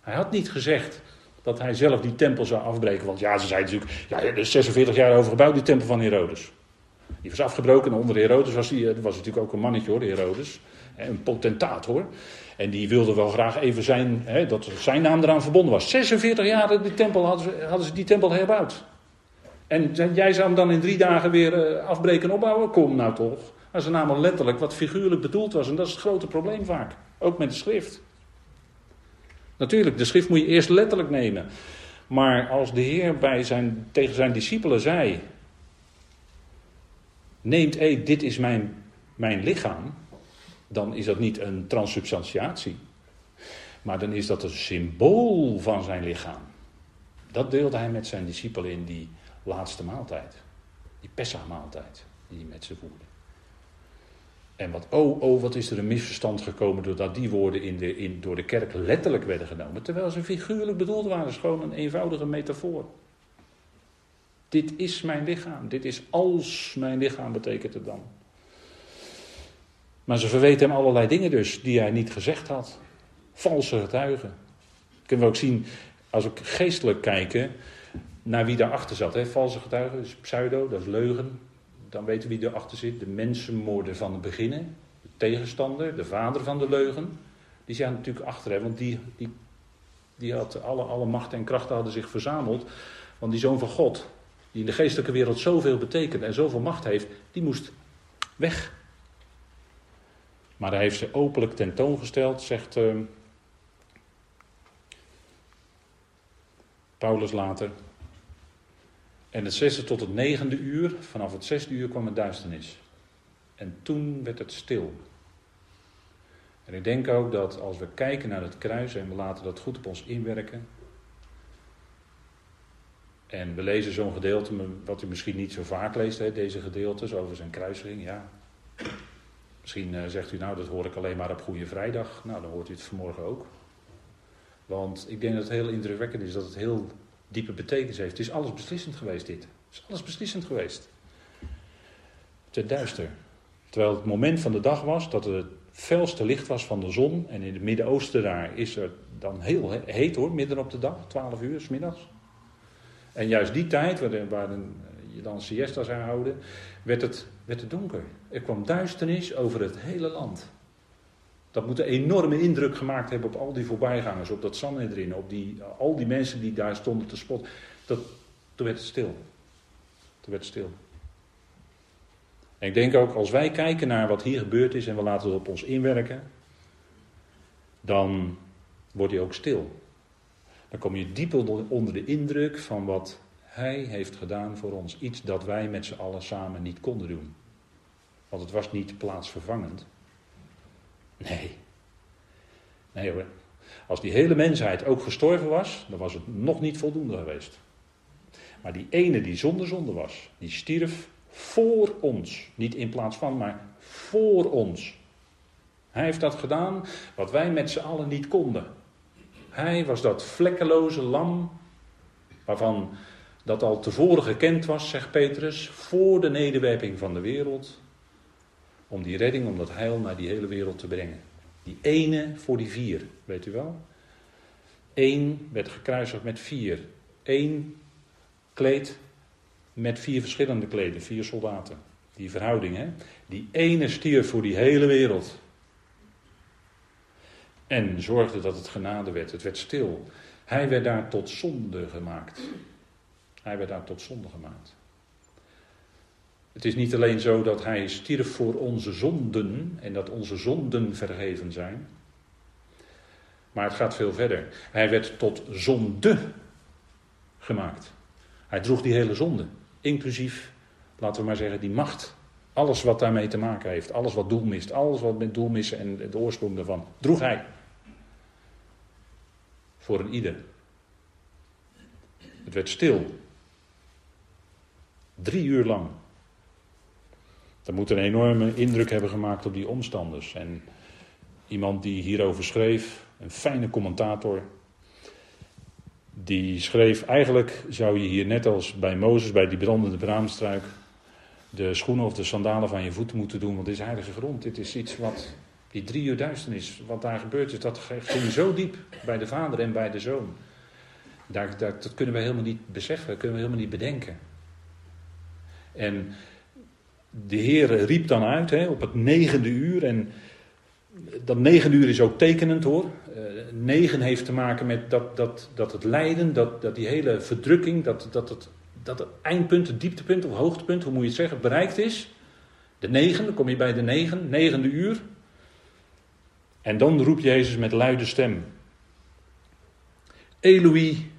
Hij had niet gezegd dat hij zelf die tempel zou afbreken. Want ja, ze zeiden natuurlijk, ja, er is 46 jaar over gebouwd, die tempel van Herodes. Die was afgebroken en onder Herodes was, hij, was natuurlijk ook een mannetje hoor, Herodes. Een potentaat hoor. En die wilde wel graag even zijn, hè, dat zijn naam eraan verbonden was. 46 jaar die tempel hadden, ze, hadden ze die tempel herbouwd. En jij zou hem dan in drie dagen weer uh, afbreken en opbouwen? Kom nou toch. Als er namelijk letterlijk wat figuurlijk bedoeld was. En dat is het grote probleem vaak. Ook met de schrift. Natuurlijk, de schrift moet je eerst letterlijk nemen. Maar als de Heer bij zijn, tegen zijn discipelen zei: Neemt eet, dit is mijn, mijn lichaam. Dan is dat niet een transubstantiatie. Maar dan is dat een symbool van zijn lichaam. Dat deelde hij met zijn discipelen in die laatste maaltijd. Die Pesach-maaltijd die hij met ze voerde. En wat, oh, oh, wat is er een misverstand gekomen doordat die woorden in de, in, door de kerk letterlijk werden genomen. Terwijl ze figuurlijk bedoeld waren. Is gewoon een eenvoudige metafoor. Dit is mijn lichaam. Dit is als mijn lichaam, betekent het dan. Maar ze verweten hem allerlei dingen dus, die hij niet gezegd had. Valse getuigen. Kunnen we ook zien, als we geestelijk kijken, naar wie daarachter zat. Hè? Valse getuigen, dat is pseudo, dat is leugen dan weten we wie erachter zit. De mensenmoorden van het beginnen. De tegenstander, de vader van de leugen. Die zijn natuurlijk achter, hè, want die, die, die had alle, alle macht en krachten hadden zich verzameld. Want die zoon van God, die in de geestelijke wereld zoveel betekent en zoveel macht heeft, die moest weg. Maar hij heeft ze openlijk tentoongesteld, zegt uh, Paulus later. En het zesde tot het negende uur, vanaf het zesde uur kwam het duisternis. En toen werd het stil. En ik denk ook dat als we kijken naar het kruis en we laten dat goed op ons inwerken. En we lezen zo'n gedeelte, wat u misschien niet zo vaak leest, hè, deze gedeeltes over zijn kruising. Ja. Misschien uh, zegt u, nou dat hoor ik alleen maar op Goede Vrijdag. Nou, dan hoort u het vanmorgen ook. Want ik denk dat het heel indrukwekkend is, dat het heel diepe betekenis heeft. Het is alles beslissend geweest dit. Het is alles beslissend geweest. Te duister. Terwijl het moment van de dag was dat het felste licht was van de zon. En in het Midden-Oosten daar is het dan heel heet hoor, midden op de dag, 12 uur s middags. En juist die tijd, waar, waar je dan siesta zou houden, werd het, werd het donker. Er kwam duisternis over het hele land. Dat moet een enorme indruk gemaakt hebben op al die voorbijgangers, op dat erin, op die, al die mensen die daar stonden te spotten. Dat, toen werd het stil. Toen werd het stil. En ik denk ook, als wij kijken naar wat hier gebeurd is en we laten het op ons inwerken, dan wordt hij ook stil. Dan kom je diep onder de indruk van wat hij heeft gedaan voor ons. Iets dat wij met z'n allen samen niet konden doen. Want het was niet plaatsvervangend. Nee. Nee. Als die hele mensheid ook gestorven was, dan was het nog niet voldoende geweest. Maar die ene die zonder zonde was, die stierf voor ons. Niet in plaats van, maar voor ons. Hij heeft dat gedaan wat wij met z'n allen niet konden. Hij was dat vlekkeloze lam, waarvan dat al tevoren gekend was, zegt Petrus, voor de nederwerping van de wereld. Om die redding, om dat heil naar die hele wereld te brengen. Die ene voor die vier, weet u wel? Eén werd gekruisigd met vier. Eén kleed met vier verschillende kleden, vier soldaten. Die verhouding, hè? Die ene stierf voor die hele wereld. En zorgde dat het genade werd. Het werd stil. Hij werd daar tot zonde gemaakt. Hij werd daar tot zonde gemaakt. Het is niet alleen zo dat hij stierf voor onze zonden en dat onze zonden vergeven zijn. Maar het gaat veel verder. Hij werd tot zonde gemaakt. Hij droeg die hele zonde. Inclusief, laten we maar zeggen, die macht. Alles wat daarmee te maken heeft. Alles wat doel mist. Alles wat met doel missen en de oorsprong daarvan. Droeg hij. Voor een ieder. Het werd stil. Drie uur lang. Dat moet een enorme indruk hebben gemaakt op die omstanders. En iemand die hierover schreef, een fijne commentator, die schreef: Eigenlijk zou je hier net als bij Mozes, bij die brandende braamstruik, de schoenen of de sandalen van je voeten moeten doen, want dit is heilige grond. Dit is iets wat, die drie uur duisternis, wat daar gebeurd is, dat ging zo diep bij de vader en bij de zoon. Dat kunnen we helemaal niet beseffen, dat kunnen we helemaal niet bedenken. En de Heer riep dan uit hè, op het negende uur. En dat negende uur is ook tekenend hoor. Uh, negen heeft te maken met dat, dat, dat het lijden, dat, dat die hele verdrukking, dat, dat, het, dat het eindpunt, het dieptepunt of hoogtepunt, hoe moet je het zeggen, bereikt is. De negen, dan kom je bij de negen, negende uur. En dan roept Jezus met luide stem. Eloi,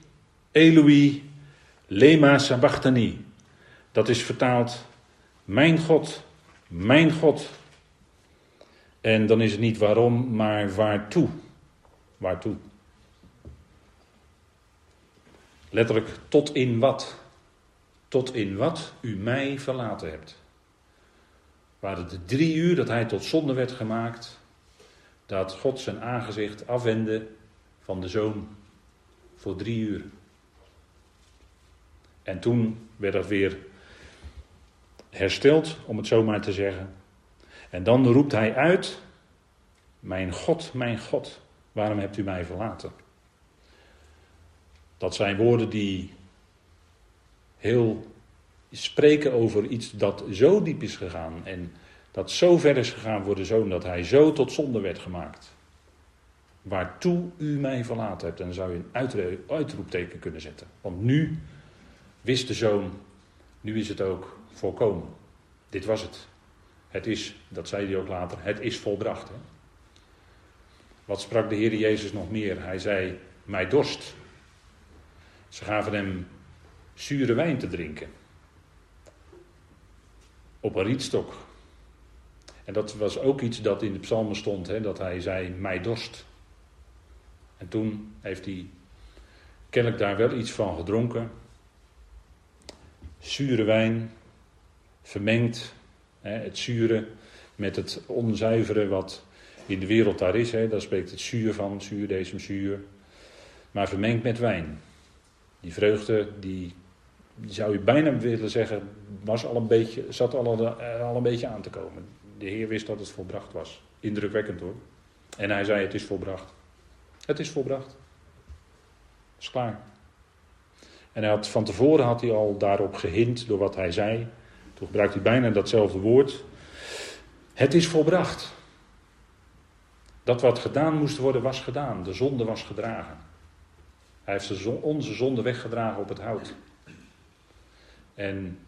Eloi, lema sabachthani. Dat is vertaald, mijn God, mijn God. En dan is het niet waarom, maar waartoe. Waartoe? Letterlijk, tot in wat? Tot in wat u mij verlaten hebt. Waren de drie uur dat hij tot zonde werd gemaakt, dat God zijn aangezicht afwendde van de zoon voor drie uur. En toen werd er weer hersteld, om het zo maar te zeggen. En dan roept hij uit: Mijn God, mijn God, waarom hebt u mij verlaten? Dat zijn woorden die heel spreken over iets dat zo diep is gegaan en dat zo ver is gegaan voor de zoon dat hij zo tot zonde werd gemaakt. Waartoe u mij verlaten hebt. En dan zou je een uitroepteken kunnen zetten. Want nu wist de zoon, nu is het ook voorkomen. Dit was het. Het is, dat zei hij ook later, het is volbracht. Hè? Wat sprak de Heer Jezus nog meer? Hij zei, mij dorst. Ze gaven hem zure wijn te drinken. Op een rietstok. En dat was ook iets dat in de psalmen stond, hè, dat hij zei, mij dorst. En toen heeft hij kennelijk daar wel iets van gedronken. Zure wijn, vermengd, hè, het zure met het onzuivere wat in de wereld daar is. Hè, daar spreekt het zuur van, zuur, deze zuur. Maar vermengd met wijn. Die vreugde, die, zou je bijna willen zeggen, was al een beetje, zat al, al een beetje aan te komen. De Heer wist dat het volbracht was. Indrukwekkend hoor. En hij zei: Het is volbracht. Het is volbracht. Het is klaar. En hij had, van tevoren had hij al daarop gehind door wat hij zei. Toen gebruikt hij bijna datzelfde woord. Het is volbracht. Dat wat gedaan moest worden, was gedaan. De zonde was gedragen. Hij heeft onze zonde weggedragen op het hout. En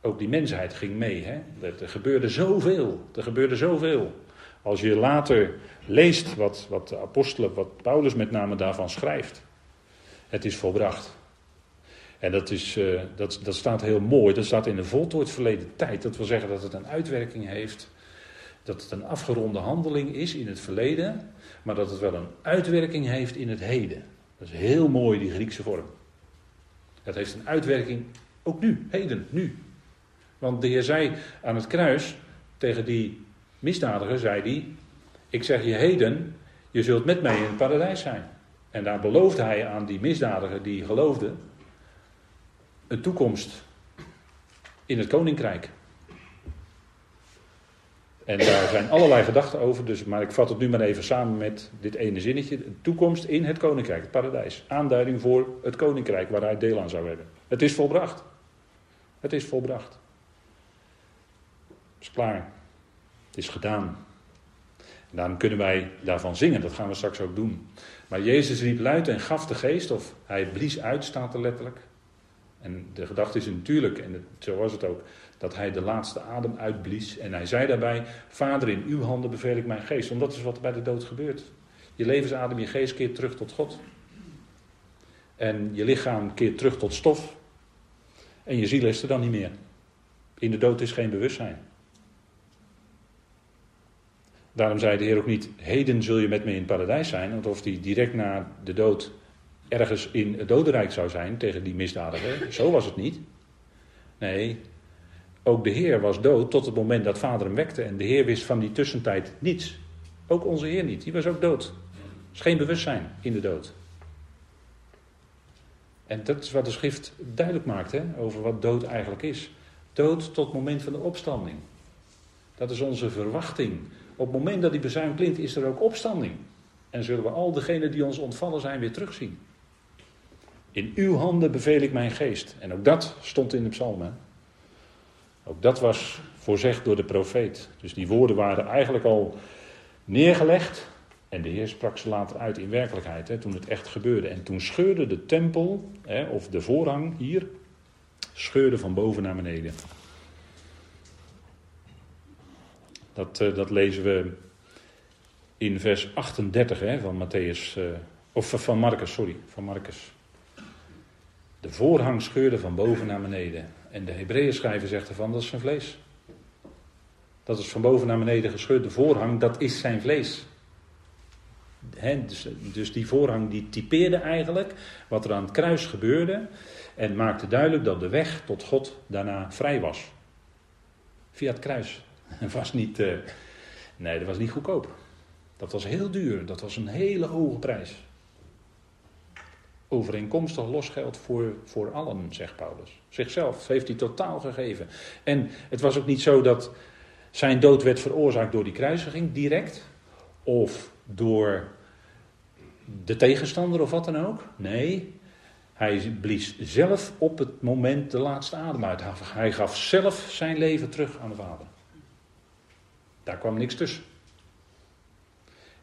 ook die mensheid ging mee. Hè? Er gebeurde zoveel. Er gebeurde zoveel. Als je later leest wat, wat de apostelen, wat Paulus met name daarvan schrijft. Het is volbracht. En dat, is, uh, dat, dat staat heel mooi. Dat staat in de voltooid verleden tijd. Dat wil zeggen dat het een uitwerking heeft. Dat het een afgeronde handeling is in het verleden. Maar dat het wel een uitwerking heeft in het heden. Dat is heel mooi, die Griekse vorm. Het heeft een uitwerking ook nu, heden, nu. Want de Heer zei aan het kruis tegen die misdadiger, zei hij, ik zeg je heden, je zult met mij in het paradijs zijn. En daar beloofde hij aan die misdadiger die geloofde, een toekomst in het koninkrijk. En daar zijn allerlei gedachten over, dus, maar ik vat het nu maar even samen met dit ene zinnetje. Toekomst in het koninkrijk, het paradijs. Aanduiding voor het koninkrijk waar hij deel aan zou hebben. Het is volbracht. Het is volbracht. Het is klaar. Het is gedaan. En daarom kunnen wij daarvan zingen, dat gaan we straks ook doen. Maar Jezus riep luid en gaf de geest, of hij blies uit, staat er letterlijk. En de gedachte is natuurlijk, en zo was het ook, dat hij de laatste adem uitblies. En hij zei daarbij: Vader, in uw handen beveel ik mijn geest. Want dat is wat bij de dood gebeurt. Je levensadem, je geest keert terug tot God. En je lichaam keert terug tot stof. En je ziel is er dan niet meer. In de dood is geen bewustzijn. Daarom zei de Heer ook niet: Heden zul je met me in het paradijs zijn. Want of hij direct na de dood ergens in het dodenrijk zou zijn tegen die misdadiger. Zo was het niet. Nee, ook de Heer was dood tot het moment dat vader hem wekte. En de Heer wist van die tussentijd niets. Ook onze Heer niet. Die was ook dood. Er is geen bewustzijn in de dood. En dat is wat de schrift duidelijk maakt hè, over wat dood eigenlijk is. Dood tot het moment van de opstanding. Dat is onze verwachting. Op het moment dat die bezuin klinkt, is er ook opstanding. En zullen we al degenen die ons ontvallen zijn weer terugzien. In uw handen beveel ik mijn geest. En ook dat stond in de psalmen. Ook dat was voorzegd door de profeet. Dus die woorden waren eigenlijk al neergelegd. En de Heer sprak ze later uit in werkelijkheid, hè, toen het echt gebeurde. En toen scheurde de tempel, hè, of de voorhang hier, scheurde van boven naar beneden. Dat, uh, dat lezen we in vers 38 hè, van Matthäus, uh, of van Marcus, sorry, van Marcus. De voorhang scheurde van boven naar beneden. En de Hebreeën schrijver zegt ervan, dat is zijn vlees. Dat is van boven naar beneden gescheurd. De voorhang, dat is zijn vlees. dus, dus, die voorhang die typeerde eigenlijk wat er aan het kruis gebeurde. En maakte duidelijk dat de weg tot God daarna vrij was. Via het kruis. Was niet, uh, nee, dat was niet goedkoop. Dat was heel duur. Dat was een hele hoge prijs overeenkomstig losgeld voor, voor allen, zegt Paulus. Zichzelf heeft hij totaal gegeven. En het was ook niet zo dat zijn dood werd veroorzaakt door die kruisiging direct, of door de tegenstander of wat dan ook. Nee, hij blies zelf op het moment de laatste adem uit. Hij gaf zelf zijn leven terug aan de Vader. Daar kwam niks tussen.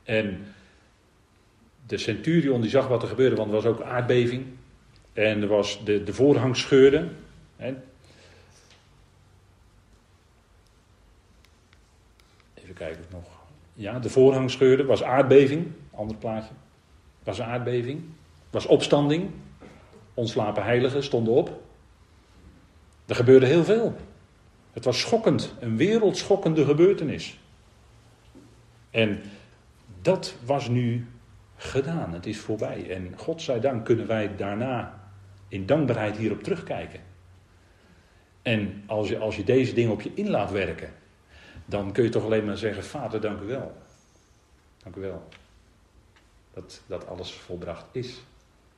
En de centurion die zag wat er gebeurde, want er was ook aardbeving. En er was de, de voorhang scheurde. Hè. ja, de voorhang scheurde, was aardbeving, ander plaatje. Was aardbeving, was opstanding. Ontslapen heiligen stonden op. Er gebeurde heel veel. Het was schokkend, een wereldschokkende gebeurtenis. En dat was nu gedaan. Het is voorbij. En God zij dank kunnen wij daarna in dankbaarheid hierop terugkijken. En als je, als je deze dingen op je in laat werken, dan kun je toch alleen maar zeggen: Vader, dank u wel. Dank u wel. Dat, dat alles volbracht is.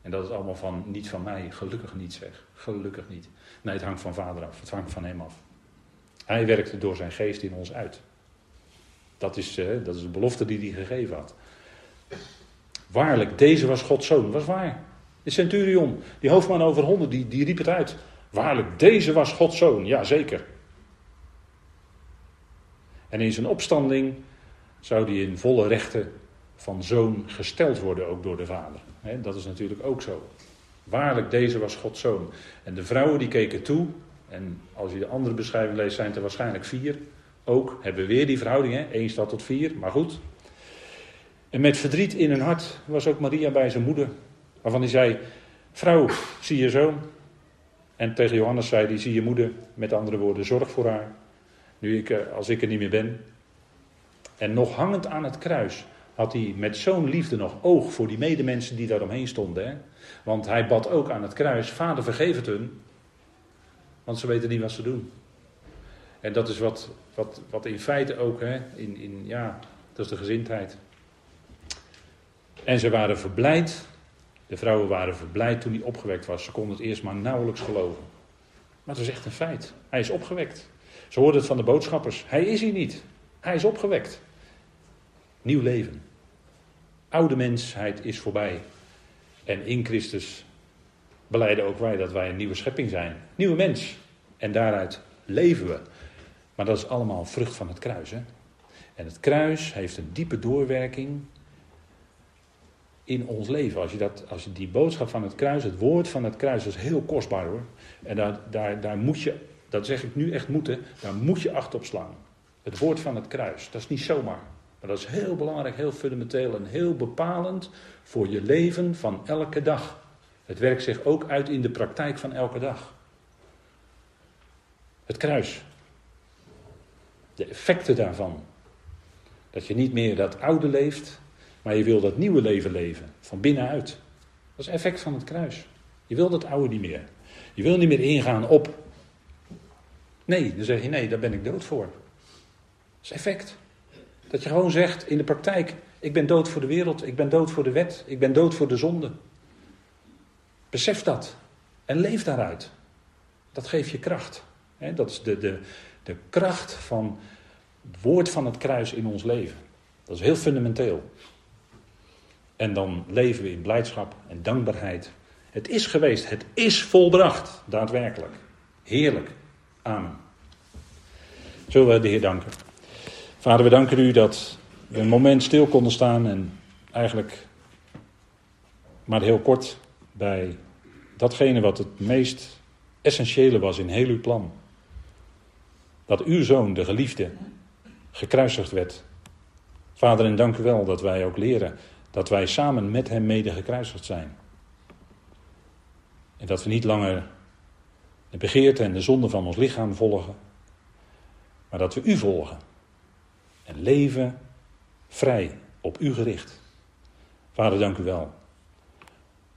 En dat is allemaal van, niet van mij, gelukkig niet zeg. Gelukkig niet. Nee, het hangt van vader af. Het hangt van hem af. Hij werkte door zijn geest in ons uit. Dat is, uh, dat is de belofte die hij gegeven had. Waarlijk, deze was Gods zoon. Was waar. De centurion, die hoofdman over honden, die, die riep het uit. Waarlijk, deze was Gods zoon. Ja, zeker. En in zijn opstanding zou hij in volle rechten van zoon gesteld worden, ook door de vader. dat is natuurlijk ook zo. Waarlijk, deze was Gods zoon. En de vrouwen die keken toe. En als je de andere beschrijving leest, zijn het er waarschijnlijk vier. Ook hebben we weer die verhouding, hè? 1 staat tot vier, maar goed. En met verdriet in hun hart was ook Maria bij zijn moeder. Waarvan hij zei, vrouw, zie je zoon. En tegen Johannes zei hij, zie je moeder. Met andere woorden, zorg voor haar. Nu ik, als ik er niet meer ben. En nog hangend aan het kruis had hij met zo'n liefde nog oog voor die medemensen die daaromheen stonden. Hè? Want hij bad ook aan het kruis, vader vergeef het hun. Want ze weten niet wat ze doen. En dat is wat, wat, wat in feite ook, hè, in, in, ja, dat is de gezindheid. En ze waren verblijd, de vrouwen waren verblijd toen hij opgewekt was. Ze konden het eerst maar nauwelijks geloven. Maar het is echt een feit. Hij is opgewekt. Ze hoorden het van de boodschappers. Hij is hier niet. Hij is opgewekt. Nieuw leven. Oude mensheid is voorbij. En in Christus beleiden ook wij dat wij een nieuwe schepping zijn. Nieuwe mens. En daaruit leven we. Maar dat is allemaal vrucht van het kruis. Hè? En het kruis heeft een diepe doorwerking in ons leven. Als je, dat, als je die boodschap van het kruis, het woord van het kruis, dat is heel kostbaar hoor. En daar, daar, daar moet je, dat zeg ik nu echt moeten, daar moet je acht op slaan. Het woord van het kruis, dat is niet zomaar. Maar dat is heel belangrijk, heel fundamenteel en heel bepalend voor je leven van elke dag. Het werkt zich ook uit in de praktijk van elke dag. Het kruis. De effecten daarvan. Dat je niet meer dat oude leeft, maar je wil dat nieuwe leven leven, van binnenuit. Dat is effect van het kruis. Je wil dat oude niet meer. Je wil niet meer ingaan op. Nee, dan zeg je nee, daar ben ik dood voor. Dat is effect. Dat je gewoon zegt in de praktijk: ik ben dood voor de wereld, ik ben dood voor de wet, ik ben dood voor de zonde. Besef dat en leef daaruit. Dat geeft je kracht. Dat is de, de, de kracht van het woord van het kruis in ons leven. Dat is heel fundamenteel. En dan leven we in blijdschap en dankbaarheid. Het is geweest, het is volbracht, daadwerkelijk. Heerlijk. Amen. Zullen we de Heer danken? Vader, we danken u dat we een moment stil konden staan en eigenlijk maar heel kort bij datgene wat het meest essentiële was in heel uw plan. Dat uw zoon, de geliefde, gekruisigd werd. Vader, en dank u wel dat wij ook leren dat wij samen met hem mede gekruisigd zijn. En dat we niet langer de begeerte en de zonde van ons lichaam volgen, maar dat we u volgen en leven vrij op u gericht. Vader, dank u wel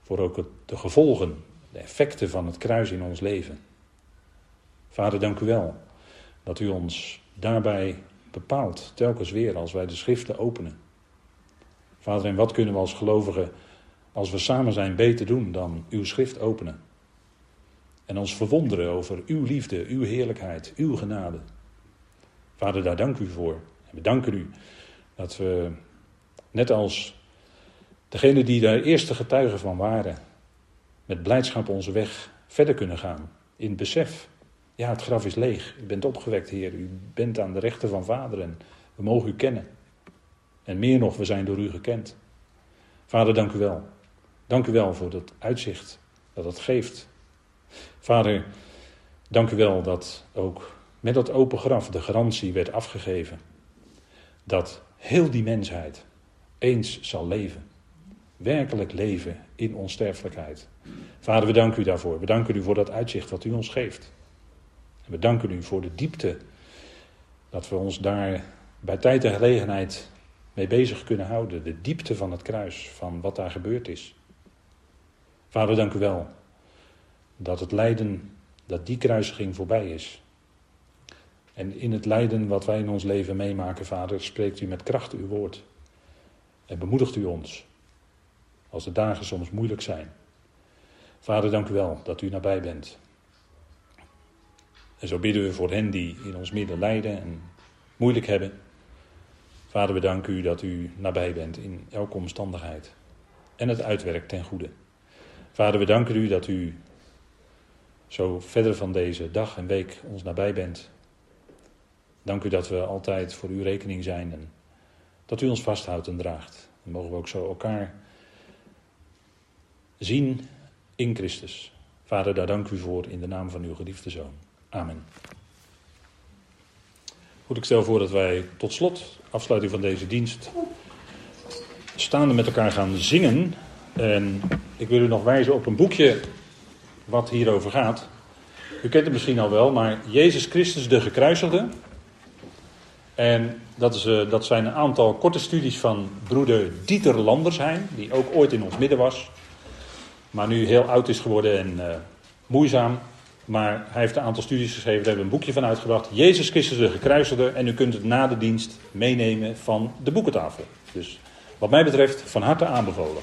voor ook de gevolgen, de effecten van het kruis in ons leven. Vader, dank u wel dat u ons daarbij bepaalt, telkens weer als wij de schriften openen. Vader, en wat kunnen we als gelovigen, als we samen zijn, beter doen dan uw schrift openen? En ons verwonderen over uw liefde, uw heerlijkheid, uw genade. Vader, daar dank u voor. En we danken u dat we, net als degene die daar eerste getuigen van waren, met blijdschap onze weg verder kunnen gaan. In besef, ja, het graf is leeg. U bent opgewekt, Heer. U bent aan de rechter van Vader en we mogen u kennen. En meer nog, we zijn door u gekend. Vader, dank u wel. Dank u wel voor dat uitzicht dat het geeft. Vader, dank u wel dat ook met dat open graf de garantie werd afgegeven. Dat heel die mensheid eens zal leven. Werkelijk leven in onsterfelijkheid. Vader, we danken u daarvoor. We danken u voor dat uitzicht wat u ons geeft. En we danken u voor de diepte dat we ons daar bij tijd en gelegenheid mee bezig kunnen houden. De diepte van het kruis, van wat daar gebeurd is. Vader, dank u wel dat het lijden, dat die kruisiging voorbij is. En in het lijden wat wij in ons leven meemaken, Vader, spreekt u met kracht uw woord. En bemoedigt u ons als de dagen soms moeilijk zijn. Vader, dank u wel dat u nabij bent. En zo bidden we voor hen die in ons midden lijden en moeilijk hebben. Vader, we danken u dat u nabij bent in elke omstandigheid. En het uitwerkt ten goede. Vader, we danken u dat u zo verder van deze dag en week ons nabij bent. Dank u dat we altijd voor uw rekening zijn en dat u ons vasthoudt en draagt. Dan mogen we ook zo elkaar zien in Christus. Vader, daar dank u voor in de naam van uw geliefde Zoon. Amen. Goed, ik stel voor dat wij tot slot, afsluiting van deze dienst, staande met elkaar gaan zingen. En ik wil u nog wijzen op een boekje wat hierover gaat. U kent het misschien al wel, maar Jezus Christus de gekruisigde. En dat, is, uh, dat zijn een aantal korte studies van broeder Dieter Landersheim, die ook ooit in ons midden was. Maar nu heel oud is geworden en uh, moeizaam. Maar hij heeft een aantal studies geschreven, daar hebben we een boekje van uitgebracht. Jezus Christus de gekruisigde. En u kunt het na de dienst meenemen van de boekentafel. Dus wat mij betreft van harte aanbevolen.